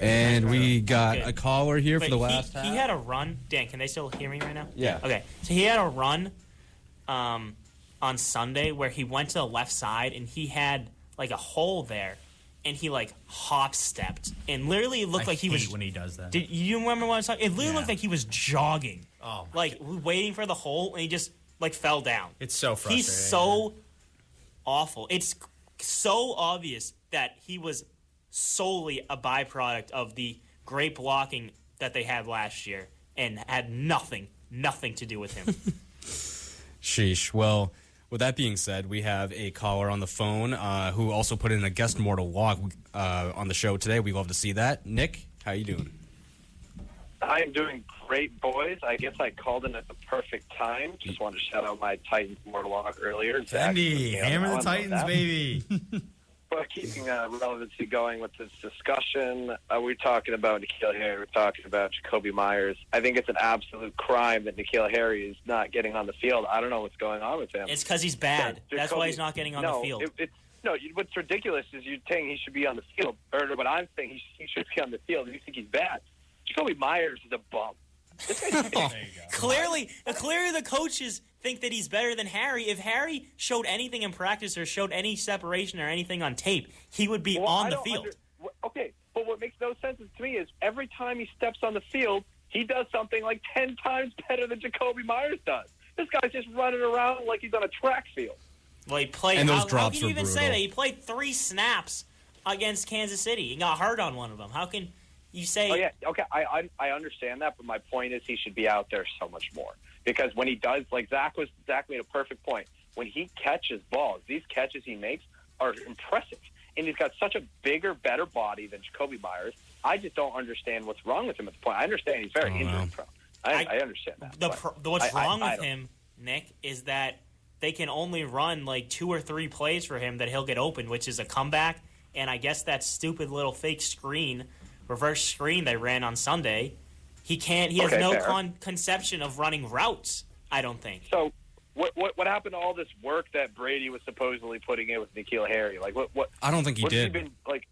and we got Okay. a caller here But for the he, last half. he had a run. Dan, can they still hear me right now? Yeah. Okay. So he had a run um, on Sunday where he went to the left side and he had like a hole there, and he like hop stepped and literally looked I like he hate was. when he does that. Did you remember what I was talking? It literally Yeah. looked like he was jogging, oh, like waiting for the hole, and he just like fell down. it's so frustrating. He's so awful. It's so obvious that he was solely a byproduct of the great blocking that they had last year and had nothing, nothing to do with him. Sheesh. Well, with that being said, we have a caller on the phone uh, who also put in a guest mortal lock uh, on the show today. We love to see that. Nick, how you doing? I am doing great, boys. I guess I called in at the perfect time. Just wanted to shout out my Titans mortal lock earlier. Zach was hammer the Titans, baby. But keeping uh, relevancy going with this discussion, uh, we're talking about N'Keal Harry. We're talking about Jakobi Meyers. I think it's an absolute crime that N'Keal Harry is not getting on the field. I don't know what's going on with him. it's because he's bad. Yeah, That's why he's not getting on no, the field. It, it's, no, what's ridiculous is you're saying he should be on the field, or what I'm saying he, he should be on the field. You think he's bad? Jakobi Meyers is a bum. This guy's clearly, clearly, the coaches think that he's better than Harry. If Harry showed anything in practice or showed any separation or anything on tape, he would be Well, on I the field. under- okay, but what makes no sense to me is every time he steps on the field, he does something like ten times better than Jakobi Meyers does. This guy's just running around like he's on a track field. Well, he played. And those how, how drops can you were even say that? He played three snaps against Kansas City. He got hurt on one of them. How can you say? Oh yeah, okay, I, I I understand that, but my point is he should be out there so much more because when he does, like Zach was Zach made a perfect point. When he catches balls, these catches he makes are impressive, and he's got such a bigger, better body than Jakobi Meyers. I just don't understand what's wrong with him at the point. I understand he's very I injury know. prone. I, I- I, understand that. the, but pro- the what's I- I- wrong I with don't- him, Nick, is that they can only run like two or three plays for him that he'll get open, which is a comeback, and I guess that stupid little fake screen, reverse screen they ran on Sunday. He can't. He has Okay, no con- conception of running routes. I don't think. So, what, what what happened to all this work that Brady was supposedly putting in with N'Keal Harry? Like, what what I don't think he what's did. he been like?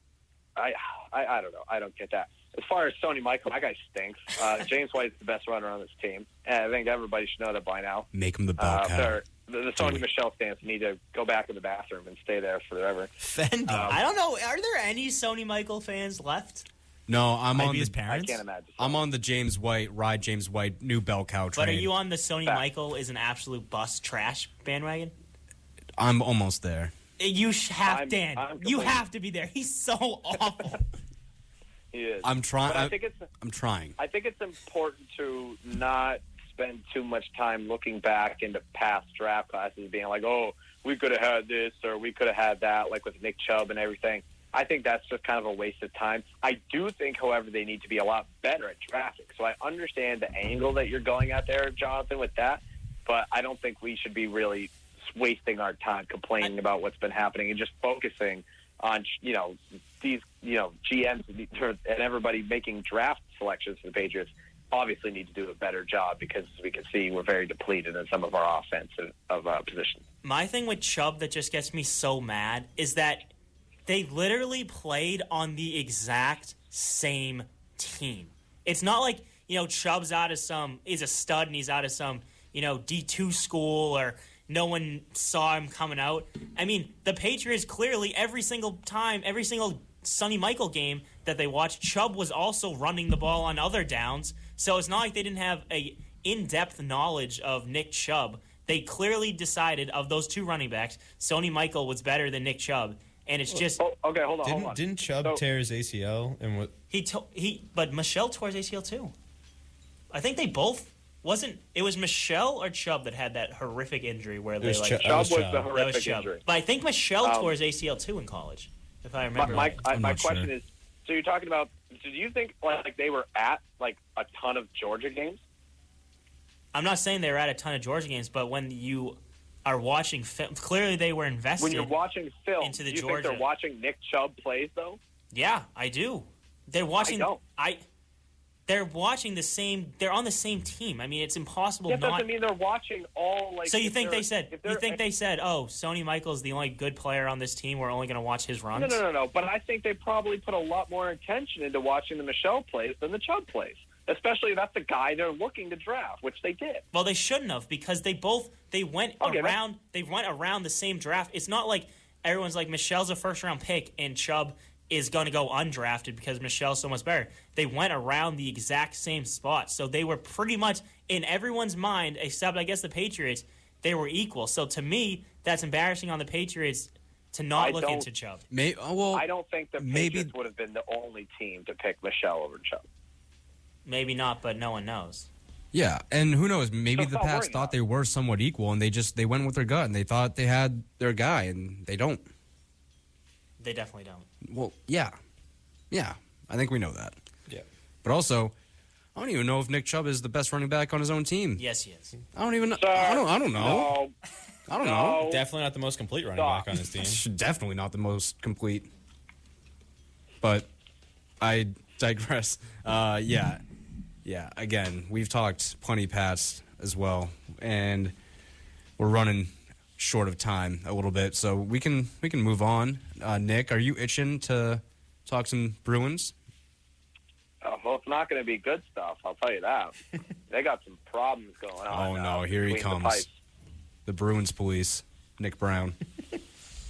I, I I don't know. I don't get that. As far as Sony Michael, that guy stinks. Uh, James White is the best runner on this team, and I think everybody should know that by now. Make him the bell Uh, the, the Sony Dude. Michel fans need to go back in the bathroom and stay there forever. Fendi. Um, I don't know. Are there any Sony Michael fans left? No, I'm Maybe on his the, I can't imagine. I'm on the James White ride. James White new bell cow train. But are you on the Sony Fact. Michael is an absolute bust trash bandwagon? I'm almost there. Eh, you have I'm- Dan. I'm you have to be there. He's so awful. He is. I'm trying. I I'm, think it's I'm trying. I think it's important to not spend too much time looking back into past draft classes, being like, "Oh, we could have had this or we could have had that," like with Nick Chubb and everything. I think that's just kind of a waste of time. I do think, however, they need to be a lot better at drafting. So I understand the angle that you're going at there, Jonathan, with that, but I don't think we should be really wasting our time complaining about what's been happening and just focusing on you know these you know GMs and everybody making draft selections for the Patriots obviously need to do a better job because as we can see we're very depleted in some of our offensive of uh, positions. My thing with Chubb that just gets me so mad is that they literally played on the exact same team. It's not like, you know, Chubb's out of some is a stud and he's out of some, you know, D2 school or no one saw him coming out. I mean, the Patriots clearly every single time, every single Sony Michael game that they watched, Chubb was also running the ball on other downs. So it's not like they didn't have a in-depth knowledge of Nick Chubb. They clearly decided of those two running backs, Sony Michael was better than Nick Chubb, and it's just Oh, okay, hold on, Didn't hold on. didn't Chubb So- tear his ACL and what? he to, he. But Michel tore his ACL too. I think they both wasn't. It was Michel or Chubb that had that horrific injury where they like Chubb. Chubb was was, Chubb. the That that horrific was Chubb. injury. But I think Michel Um, tore his ACL too in college, if I remember. my, right. I, I'm my not sure. question is: so you're talking about? Do you think like they were at like a ton of Georgia games? I'm not saying they were at a ton of Georgia games, but when you are watching, film, clearly they were invested. When you're watching film, into the do you Georgia. think they're watching Nick Chubb plays though? Yeah, I do. They're watching. don't. I. They're watching the same. They're on the same team. I mean, it's impossible That not. doesn't mean they're watching all like. so you think they're- said? You think they said, "Oh, Sony Michael's is the only good player on this team. We're only going to watch his runs." No, no, no, no. But I think they probably put a lot more attention into watching the Michel plays than the Chubb plays. Especially if that's the guy they're looking to draft, which they did. Well, they shouldn't have because they both they went oh, Okay, that- around. They went around the same draft. It's not like everyone's like Michel's a first round pick and Chubb is going to go undrafted because Michel's so much better. They went around the exact same spot, so they were pretty much in everyone's mind, except I guess the Patriots. They were equal. So to me, that's embarrassing on the Patriots to not I look into Chubb. May, oh, well, I don't think the maybe- Patriots would have been the only team to pick Michelle over Chubb. Maybe not, but no one knows. Yeah, and who knows? Maybe So the it's Pats thought about they were somewhat equal, and they just they went with their gut, and they thought they had their guy, and they don't. They definitely don't. Well, yeah, yeah, I think we know that. Yeah. But also, I don't even know if Nick Chubb is the best running back on his own team. Yes, he is. I don't even. know. Sir, I don't. I don't know. No, I don't know. Definitely not the most complete running Stop. back on his team. Definitely not the most complete. But I digress. Uh, yeah, yeah. Again, we've talked plenty Pats as well, and we're running short of time a little bit, so we can we can move on. Uh, Nick, are you itching to talk some Bruins? Uh, well, it's not going to be good stuff. I'll tell you that. they got some problems going on. Oh, no, here he between the comes. The Bruins police, Nick Brown.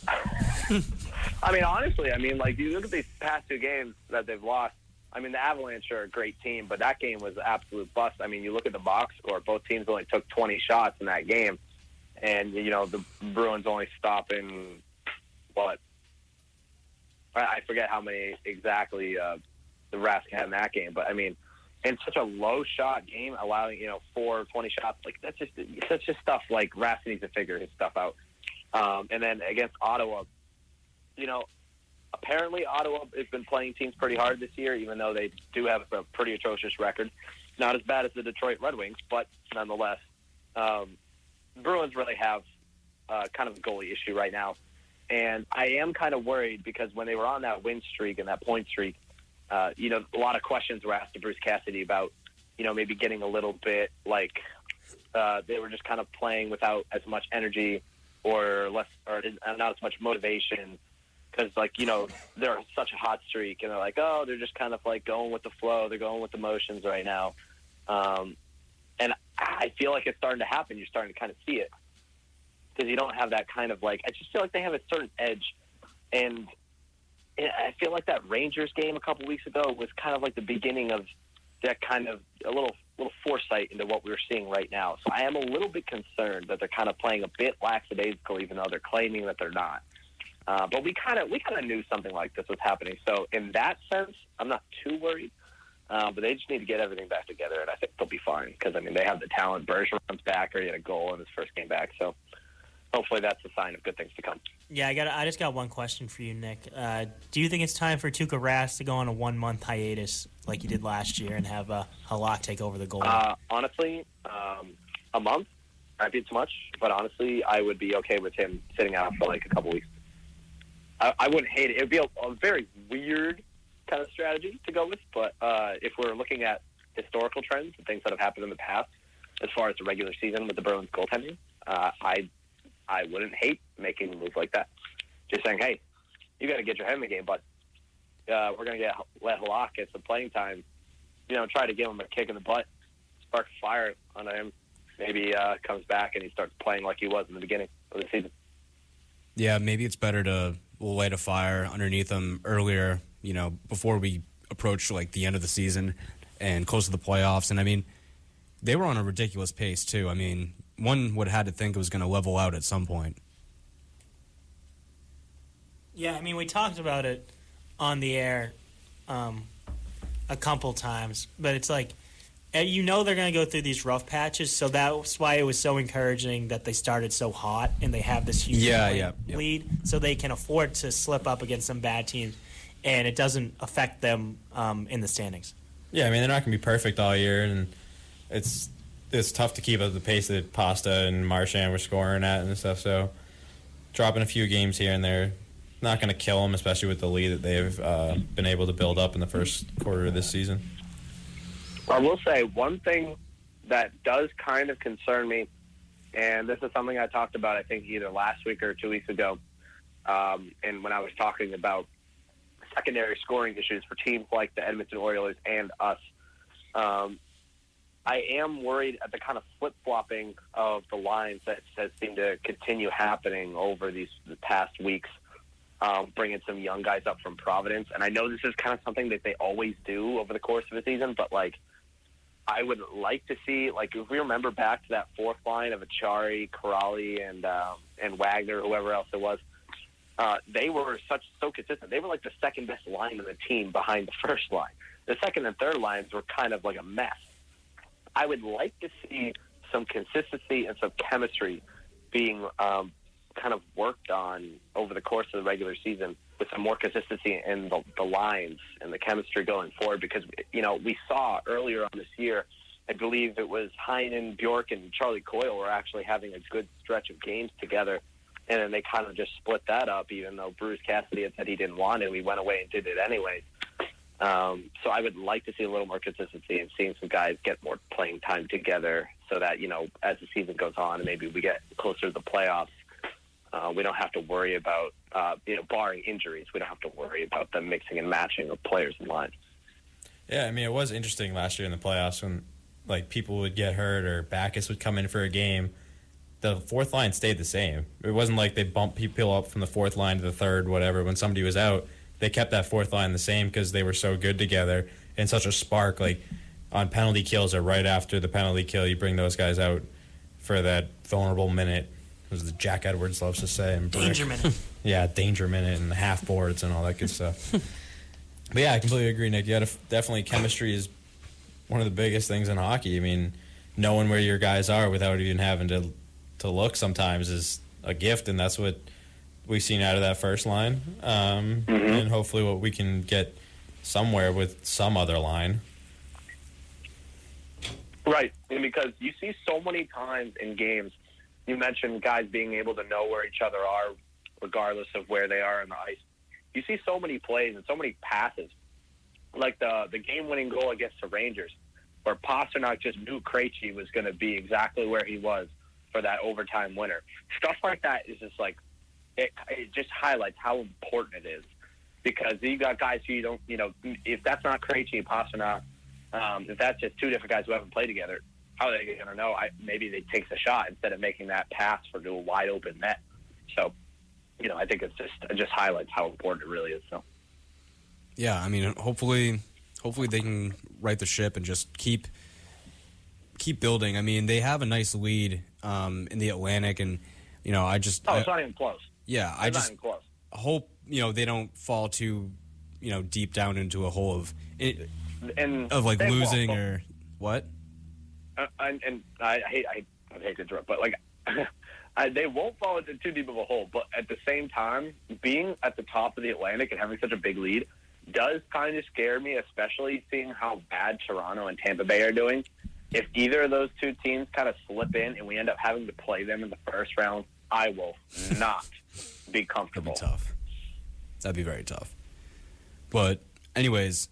I mean, honestly, I mean, like you look at these past two games that they've lost. I mean, the Avalanche are a great team, but that game was an absolute bust. I mean, you look at the box score; both teams only took 20 shots in that game, and you know the Bruins only stopping what I forget how many exactly uh, the Rask had in that game, but I mean, in such a low shot game, allowing you know four 20 shots, like that's just that's just stuff like Rask needs to figure his stuff out. Um, and then against Ottawa, you know, apparently Ottawa has been playing teams pretty hard this year, even though they do have a pretty atrocious record. Not as bad as the Detroit Red Wings, but nonetheless, um, Bruins really have uh, kind of a goalie issue right now. And I am kind of worried because when they were on that win streak and that point streak, uh, you know, a lot of questions were asked to Bruce Cassidy about, you know, maybe getting a little bit like uh, they were just kind of playing without as much energy or less or not as much motivation because like you know they're such a hot streak and they're like oh they're just kind of like going with the flow. They're going with the motions right now. Um, and I feel like it's starting to happen. You're starting to kind of see it. Because you don't have that kind of like I just feel like they have a certain edge. And I feel like that Rangers game a couple weeks ago was kind of like the beginning of that kind of a little little foresight into what we're seeing right now. So I am a little bit concerned that they're kind of playing a bit lackadaisical, even though they're claiming that they're not. Uh, but we kind of we kind of knew something like this was happening. So in that sense, I'm not too worried. Uh, but they just need to get everything back together, and I think they'll be fine because I mean they have the talent. Bergeron's back, or he had a goal in his first game back, so hopefully hopefully that's a sign of good things to come. Yeah, I got. I just got one question for you, Nick. Uh, do you think it's time for Tuukka Rask to go on a one month hiatus like you did last year and have uh, Halak take over the goal? Uh, honestly, um, a month might be too much, but honestly, I would be okay with him sitting out for like a couple weeks. I, I wouldn't hate it. It would be a, a very weird kind of strategy to go with, but uh, if we're looking at historical trends and things that have happened in the past, as far as the regular season with the Bruins goaltending, uh, I I wouldn't hate making a move like that. Just saying, hey, you got to get your head in the game, but uh, we're going to get let Halak get some playing time. You know, try to give him a kick in the butt, spark fire on him. Maybe uh, comes back and he starts playing like he was in the beginning of the season. Yeah, maybe it's better to light a fire underneath them earlier, you know, before we approach like the end of the season and close to the playoffs. And I mean, they were on a ridiculous pace too. I mean, one would have had to think it was going to level out at some point. yeah, I mean, we talked about it on the air um, a couple times, but it's like and you know they're going to go through these rough patches, so that's why it was so encouraging that they started so hot and they have this huge Yeah, lead, yeah, yeah. lead, so they can afford to slip up against some bad teams, and it doesn't affect them um, in the standings. Yeah, I mean they're not going to be perfect all year, and it's it's tough to keep up the pace that Pasta and Marchand were scoring at and stuff. So dropping a few games here and there, not going to kill them, especially with the lead that they've uh, been able to build up in the first quarter of this season. I will say one thing that does kind of concern me, and this is something I talked about, I think, either last week or two weeks ago, um, and when I was talking about secondary scoring issues for teams like the Edmonton Oilers and us. Um, I am worried at the kind of flip flopping of the lines that has seemed to continue happening over these the past weeks. Um, bringing some young guys up from Providence, and I know this is kind of something that they always do over the course of a season, but like I would like to see, like, if we remember back to that fourth line of Acciari, Kuraly, and um, and Wagner, whoever else it was, uh, they were such so consistent. They were like the second best line in the team behind the first line. The second and third lines were kind of like a mess. I would like to see some consistency and some chemistry being um, kind of worked on over the course of the regular season with some more consistency in the, the lines and the chemistry going forward because, you know, we saw earlier on this year, I believe it was Heinen, Bjork, and Charlie Coyle were actually having a good stretch of games together. And then they kind of just split that up, even though Bruce Cassidy had said he didn't want it. We went away and did it anyways. Um, so I would like to see a little more consistency and seeing some guys get more playing time together so that, you know, as the season goes on and maybe we get closer to the playoffs, uh, we don't have to worry about, uh, you know, barring injuries, we don't have to worry about the mixing and matching of players and lines. Yeah, I mean it was interesting last year in the playoffs when like people would get hurt or Backes would come in for a game. The fourth line stayed the same. It wasn't like they bumped people up from the fourth line to the third, whatever. When somebody was out, they kept that fourth line the same because they were so good together and such a spark. Like on penalty kills or right after the penalty kill, you bring those guys out for that vulnerable minute, as the Jack Edwards loves to say. And Brick. Danger minute. Yeah, danger minute and the half boards and all that good stuff. but yeah, I completely agree, Nick. You gotta definitely chemistry is one of the biggest things in hockey. I mean, knowing where your guys are without even having to to look sometimes is a gift, and that's what we've seen out of that first line. Um, And hopefully, what we can get somewhere with some other line. Right, and because you see so many times in games, you mentioned guys being able to know where each other are, regardless of where they are on the ice. You see so many plays and so many passes, like the the game winning goal against the Rangers, where Pastrnak just knew Krejci was going to be exactly where he was for that overtime winner. Stuff like that is just like it, it just highlights how important it is because you got guys who you don't, you know, if that's not Krejci and Pastrnak, um, if that's just two different guys who haven't played together, how are they going to know? I, maybe they take the shot instead of making that pass for to a wide open net. So, you know, I think it's just it just highlights how important it really is. So, Yeah, I mean, hopefully, hopefully they can right the ship and just keep keep building. I mean, they have a nice lead um, in the Atlantic, and you know, I just oh, I- it's not even close. yeah, I It's just even close. hope you know they don't fall too you know deep down into a hole of And of like losing or what. Uh, and, and I hate I, I hate to interrupt, but like I, they won't fall into too deep of a hole. But at the same time, being at the top of the Atlantic and having such a big lead does kind of scare me, especially seeing how bad Toronto and Tampa Bay are doing. If either of those two teams kind of slip in and we end up having to play them in the first round, I will not be That'd comfortable. be tough. That'd be very tough. But, anyways,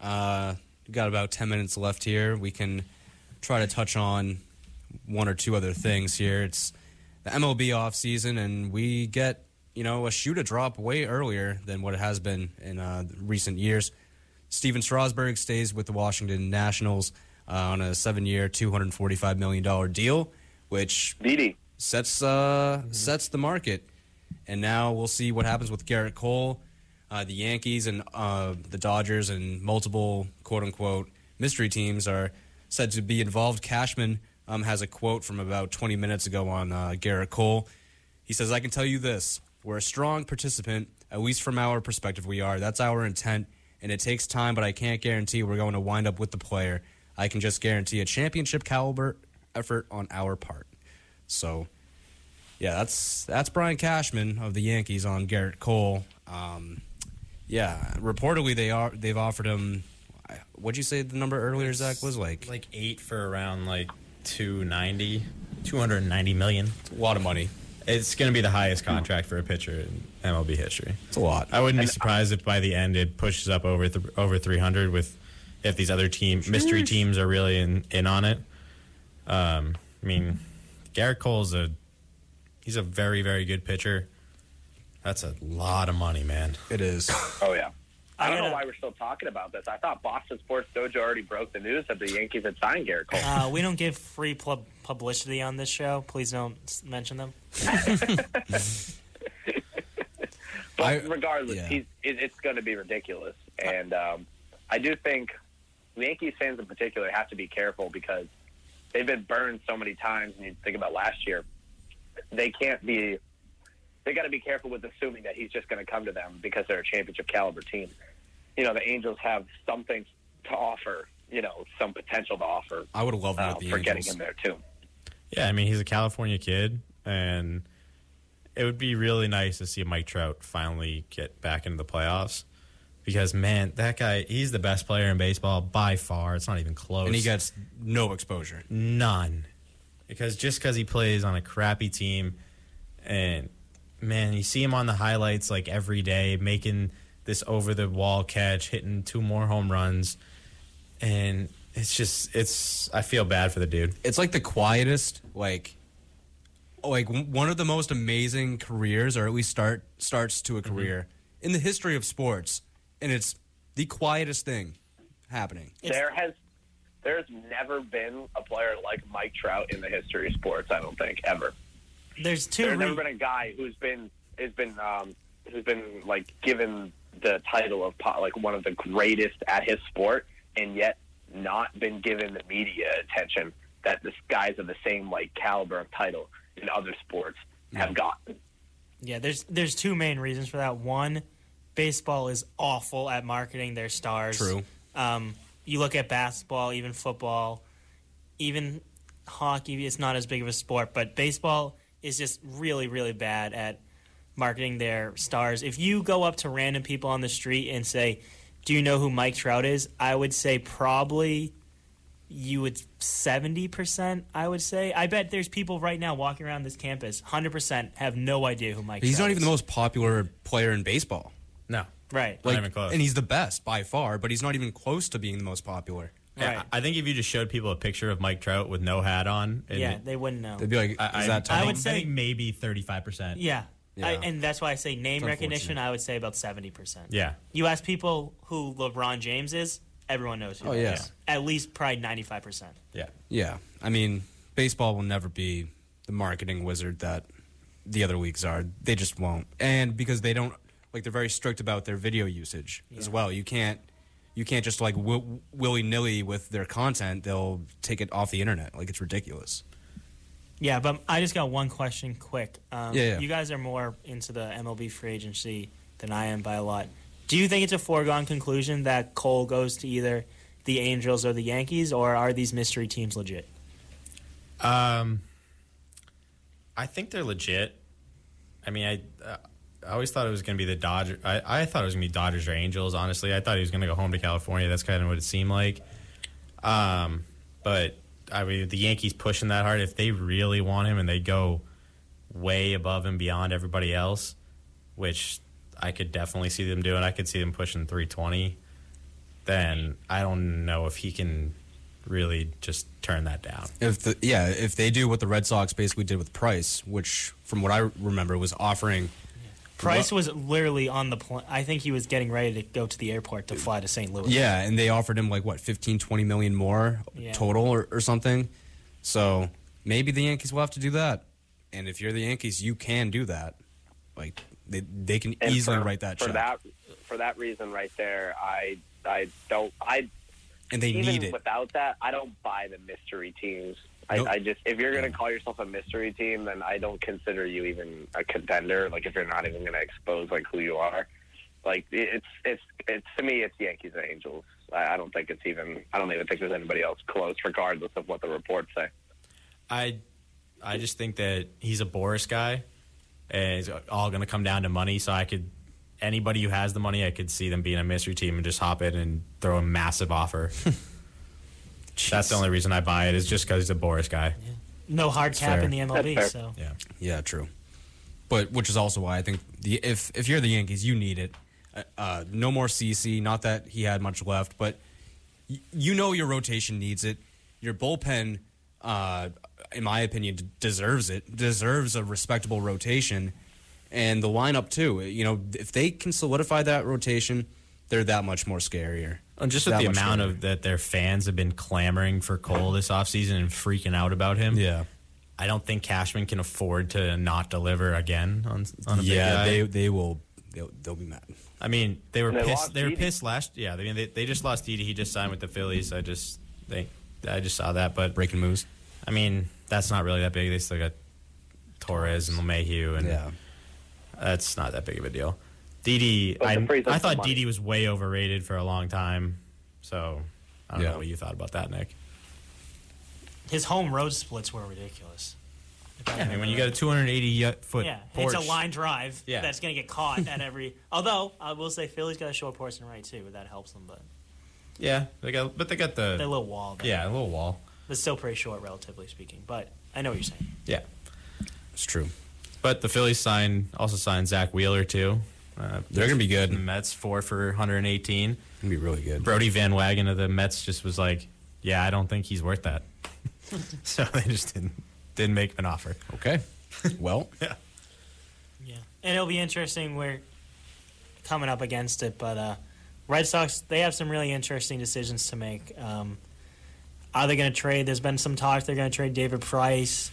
uh, got about 10 minutes left here. We can try to touch on one or two other things here. It's the MLB off season, and we get, you know, a shoot a drop way earlier than what it has been in uh, recent years. Stephen Strasburg stays with the Washington Nationals uh, on a seven year, $245 million deal, which Didi, sets uh, sets the market. And now we'll see what happens with Gerrit Cole, uh, the Yankees, and uh, the Dodgers, and multiple quote unquote mystery teams are said to be involved. Cashman um, has a quote from about 20 minutes ago on uh, Gerrit Cole. He says, "I can tell you this: we're a strong participant, at least from our perspective. We are. That's our intent, and it takes time, but I can't guarantee we're going to wind up with the player. I can just guarantee a championship caliber effort on our part." So, yeah, that's that's Brian Cashman of the Yankees on Gerrit Cole. Um, yeah, reportedly they are they've offered him. What'd you say the number earlier, Zach? Was like, Like eight for around like 290, 290 million. a lot of money. It's going to be the highest contract for a pitcher in MLB history. It's a lot. I wouldn't be surprised if by the end it pushes up over th- over 300 with if these other team mystery teams are really in, in on it. Um, I mean, Gerrit Cole's a he's a very very good pitcher. That's a lot of money, man. It is. oh yeah. I I don't know why we're still talking about this. I thought Boston Sports Dojo already broke the news that the Yankees had signed Gerrit Cole. Uh, we don't give free pub- publicity on this show. Please don't mention them. But I- regardless, yeah. he's, it, it's going to be ridiculous. And um, I do think Yankees fans in particular have to be careful because they've been burned so many times. And you think about last year, they can't be. They got to be careful with assuming that he's just going to come to them because they're a championship caliber team. You know, the Angels have something to offer. You know, some potential to offer I would love uh, with the for getting him there too. Yeah, I mean he's a California kid, and it would be really nice to see Mike Trout finally get back into the playoffs. Because man, that guy, he's the best player in baseball by far. It's not even close. And he gets no exposure. None. Because just because he plays on a crappy team, and man, you see him on the highlights like every day, making this over the wall catch, hitting two more home runs, and it's just it's. I feel bad for the dude. It's like the quietest, like, like one of the most amazing careers, or at least start starts to a mm-hmm. career in the history of sports, and it's the quietest thing happening. There has there's never been a player like Mike Trout in the history of sports. I don't think ever. There's two. There's re- never been a guy who's been has been um, who's been like given the title of like one of the greatest at his sport, and yet not been given the media attention that this guys of the same like caliber of title in other sports have gotten. Yeah, there's there's two main reasons for that. One, baseball is awful at marketing their stars. True. Um, you look at basketball, even football, even hockey. It's not as big of a sport, but baseball is just really, really bad at marketing their stars. If you go up to random people on the street and say, "Do you know who Mike Trout is?" I would say probably you would 70% i would say i bet there's people right now walking around this campus 100% have no idea who mike He's Trout not even is. the most popular player in baseball. No, right Not even close. and he's the best by far, but he's not even close to being the most popular. Yeah, Right. I think if you just showed people a picture of Mike Trout with no hat on, and yeah they wouldn't know They'd be like, "Is I, that I, Tom?" I would say- think maybe thirty-five percent. yeah, Yeah. I, and that's why i say name It's recognition i would say about 70% Yeah, you ask people who lebron james is everyone knows who Oh, that yeah. is. at least probably 95% yeah. Yeah, I mean, baseball will never be the marketing wizard that the other leagues are. They just won't, and because they don't like, they're very strict about their video usage as well. You can't, you can't just like w- willy nilly with their content. They'll take it off the internet. Like it's ridiculous. yeah but i just got one question quick um, Yeah, yeah. you guys are more into the mlb free agency than i am by a lot do you think it's a foregone conclusion that cole goes to either the angels or the yankees or are these mystery teams legit Um, I think they're legit. I mean, I uh, I always thought it was going to be the Dodgers. I, I thought it was going to be Dodgers or Angels. Honestly, I thought he was going to go home to California. That's kind of what it seemed like. Um, but I mean, the Yankees pushing that hard. If they really want him and they go way above and beyond everybody else, which I could definitely see them doing. I could see them pushing 320. Then I don't know if he can really just turn that down. If the yeah, if they do what the Red Sox basically did with Price, which from what I remember was offering Price was literally on the plane. I think he was getting ready to go to the airport to fly to St. Louis. Yeah, and they offered him like what 15, 20 million more Yeah. total or, or something. So maybe the Yankees will have to do that. And if you're the Yankees, you can do that. Like they they can And easily for, write that for check, that for that reason right there. I I don't I and they even need it. without that, I don't buy the mystery teams. I, Nope. I just if you're going to call yourself a mystery team, then I don't consider you even a contender. Like if you're not even going to expose like who you are, like it's it's it's to me it's Yankees and Angels. I, I don't think it's even I don't even think there's anybody else close, regardless of what the reports say. I I just think that he's a Boris guy, and it's all going to come down to money. So I could anybody who has the money, I could see them being a mystery team and just hop in and throw a massive offer. That's the only reason I buy it is just because he's a Boris guy. No hard cap fair. in the MLB, so Yeah. Yeah, true. But which is also why I think the if if you're the Yankees, you need it. Uh, Uh, no more CC. Not that he had much left, but y- you know your rotation needs it. Your bullpen, uh, in my opinion, d- deserves it. Deserves a respectable rotation, and the lineup too. You know, if they can solidify that rotation, they're that much more scarier. And just with the amount scarier. of that their fans have been clamoring for Cole this offseason and freaking out about him. yeah, I don't think Cashman can afford to not deliver again on on a big yeah, guy. they they will they'll, they'll be mad. I mean, they were they pissed. They were Didi. pissed last. Yeah, I mean, they, they just lost Didi. He just signed with the Phillies. I just they, I just saw that. But Breaking moves. I mean, that's not really that big. They still got Torres and LeMahieu, and Yeah. that's not that big of a deal. Didi, I, the freeze up I thought money. Didi was way overrated for a long time. So I don't Yeah. know what you thought about that, Nick. his home road splits were ridiculous. If I mean, when you got a 280 foot yeah, porch, it's a line drive Yeah. that's going to get caught at every. Although I will say Philly's got a short porch and right too, but that helps them. But yeah, they got, but they got that the little wall, there, yeah, a little wall. but still pretty short relatively speaking. But I know what you're saying. Yeah, It's true. but the Phillies signed also signed Zack Wheeler too. Uh, They're gonna be good. The Mets four for 118. Gonna be really good. Brodie Van Wagenen of the Mets just was like, "Yeah, I don't think he's worth that." so they just didn't didn't make an offer. Okay. Well, Yeah. Yeah, and it'll be interesting. We're coming up against it, but uh, Red Sox they have some really interesting decisions to make. Um, are they going to trade? There's been some talk they're going to trade David Price,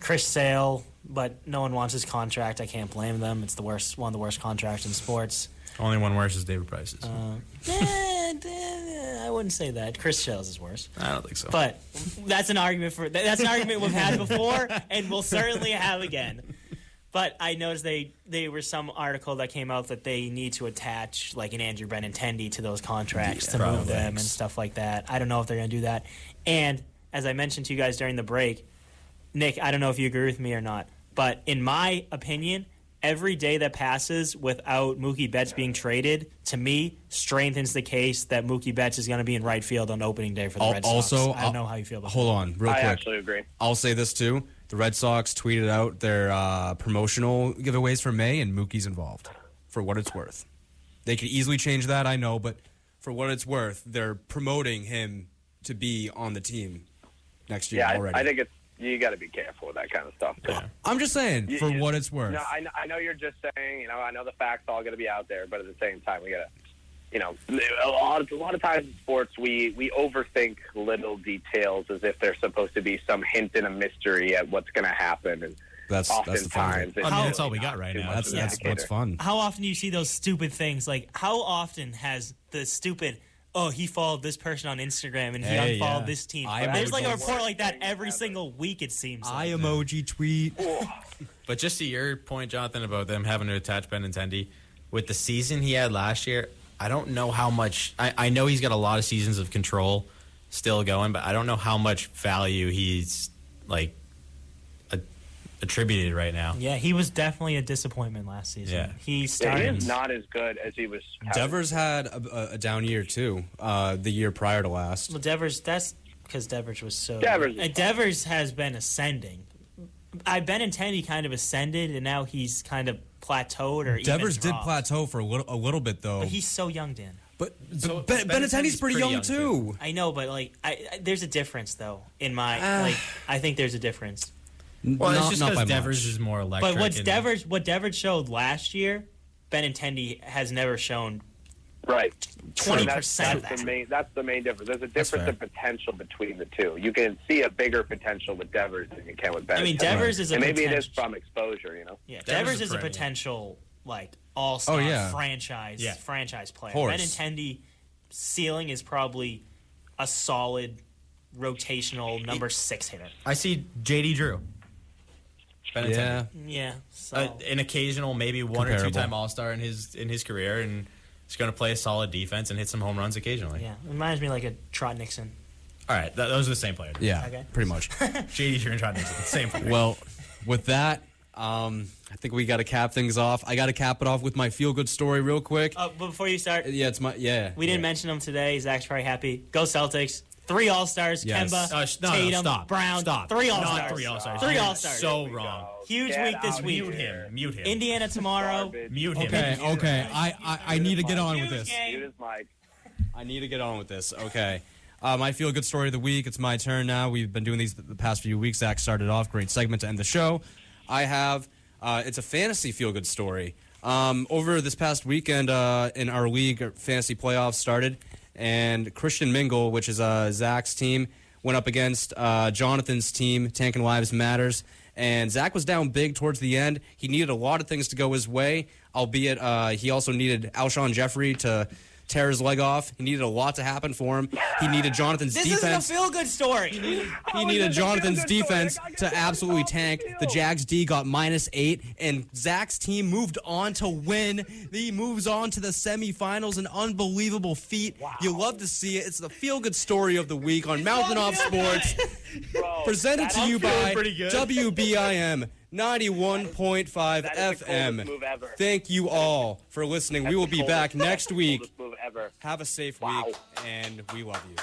Chris Sale, but no one wants his contract. I can't blame them. It's the worst, one of the worst contracts in sports. Only one worse is David Price's. Uh, eh, eh, I wouldn't say that. Chris Sale's is worse. I don't think so. But that's an argument for that's an argument we've had before and we'll certainly have again. But I noticed they they were some article that came out that they need to attach like an Andrew Benintendi to those contracts to move them and stuff like that. I don't know if they're going to do that. And as I mentioned to you guys during the break, Nick, I don't know if you agree with me or not, but in my opinion, every day that passes without Mookie Betts being traded, to me, strengthens the case that Mookie Betts is going to be in right field on opening day for the al- Red Sox. also, I don't know how you feel about Hold on, real quick. I quick. actually agree. I'll say this too: the Red Sox tweeted out their uh, promotional giveaways for May, and Mookie's involved. For what it's worth, they could easily change that. I know, but for what it's worth, they're promoting him to be on the team next year Yeah, already. I, I think it's you got to be careful with that kind of stuff. too. I'm just saying, You- for you- what it's worth. No, I, I know you're just saying, you know, I know the facts all going to be out there, but at the same time, we got to, you know, a lot, of, a lot of times in sports, we, we overthink little details as if there's supposed to be some hint and a mystery at what's going to happen. And that's that's the fun. oftentimes, thing. it's I mean, really that's all we got right now. That's that's what's fun. How often do you see those stupid things? Like, how often has the stupid, oh, he followed this person on Instagram and he Hey, unfollowed yeah. this team? I There's like a emoji. report like that every single week, it seems. I Like. emoji tweet. But just to your point, Jonathan, about them having to attach Ben Benintendi, with the season he had last year, I don't know how much. I, I know he's got a lot of seasons of control still going, but I don't know how much value he's like a, attributed right now. Yeah, he was definitely a disappointment last season. Yeah. He Yeah, started. he is not as good as he was. having. Devers had a, a- a down year too, uh, the year prior to last. Well, Devers, that's because Devers was so. Devers Uh, Devers has been ascending. I Benintendi kind of ascended, and now he's kind of plateaued or even Devers did plateau for a little, a little bit though. But he's so young, Dan. But, So, but Ben- Benintendi's Benintendi's pretty, pretty young, young, too. I know, but like, I, I there's a difference though in my Ah. like. I think there's a difference. Well, Not- it's just because Devers much. is more electric. But what's and- Devers? What Devers showed last year, Benintendi has never shown right. twenty That's, percent of that's the that. main. That's the main difference. There's a difference fair. in potential between the two. You can see a bigger potential with Devers than you can with Ben. I mean, Devers is a and maybe it is from exposure. You know. Yeah, Devers Devers is is a potential like all star Oh, yeah. franchise Yeah. franchise player. Horse. Benintendi ceiling is probably a solid rotational number six hitter. I see JD Drew. Benintendi. Yeah. Yeah, so Uh, an occasional, maybe one or two time All Star in his in his career, and he's going to play a solid defense and hit some home runs occasionally. yeah, reminds me like a Trot Nixon. All right, th- those are the same players. Yeah, Okay. pretty much. JD Drew and Trot Nixon, same player. well, with that, um, I think we got to cap things off. I got to cap it off with my feel good story real quick. Oh, but before you start, yeah, it's my yeah. we didn't yeah. mention him today. Zach's probably happy. Go Celtics! Three All Stars: Yes. Kemba, Uh, sh- no, no, Tatum, stop. Brown. Stop. Three All Stars, three All-Stars. Three All-Stars. So wrong. Huge Get week this week. Mute him. Mute him. Indiana tomorrow. Mute him. okay, okay. I, I, I need to get on with this. Mute his mic. I need to get on with this. Okay. Uh, my feel good story of the week. It's my turn now. We've been doing these the past few weeks. Zach started off. Great segment to end the show. I have. Uh, it's a fantasy feel good story. Um, over this past weekend uh, in our league, fantasy playoffs started, and Christian Mingle, which is uh, Zach's team, went up against uh, Jonathan's team, Tank and Lives Matters. And Zach was down big towards the end. He needed a lot of things to go his way, albeit uh, he also needed Alshon Jeffery to tear his leg off. He needed a lot to happen for him. He needed Jonathan's This defense. This isn't a feel good story. He needed Jonathan's defense to absolutely tank. The Jags D got minus eight, and Zach's team moved on to win. He moves on to the semifinals, an unbelievable feat. You love to see it. It's the feel good story of the week on Mountain Off Sports, Bro, presented to you by. WBIM 91.5 That is the coolest FM. Thank you all for listening. We will be back next week. Have a safe Wow. week, and we love you.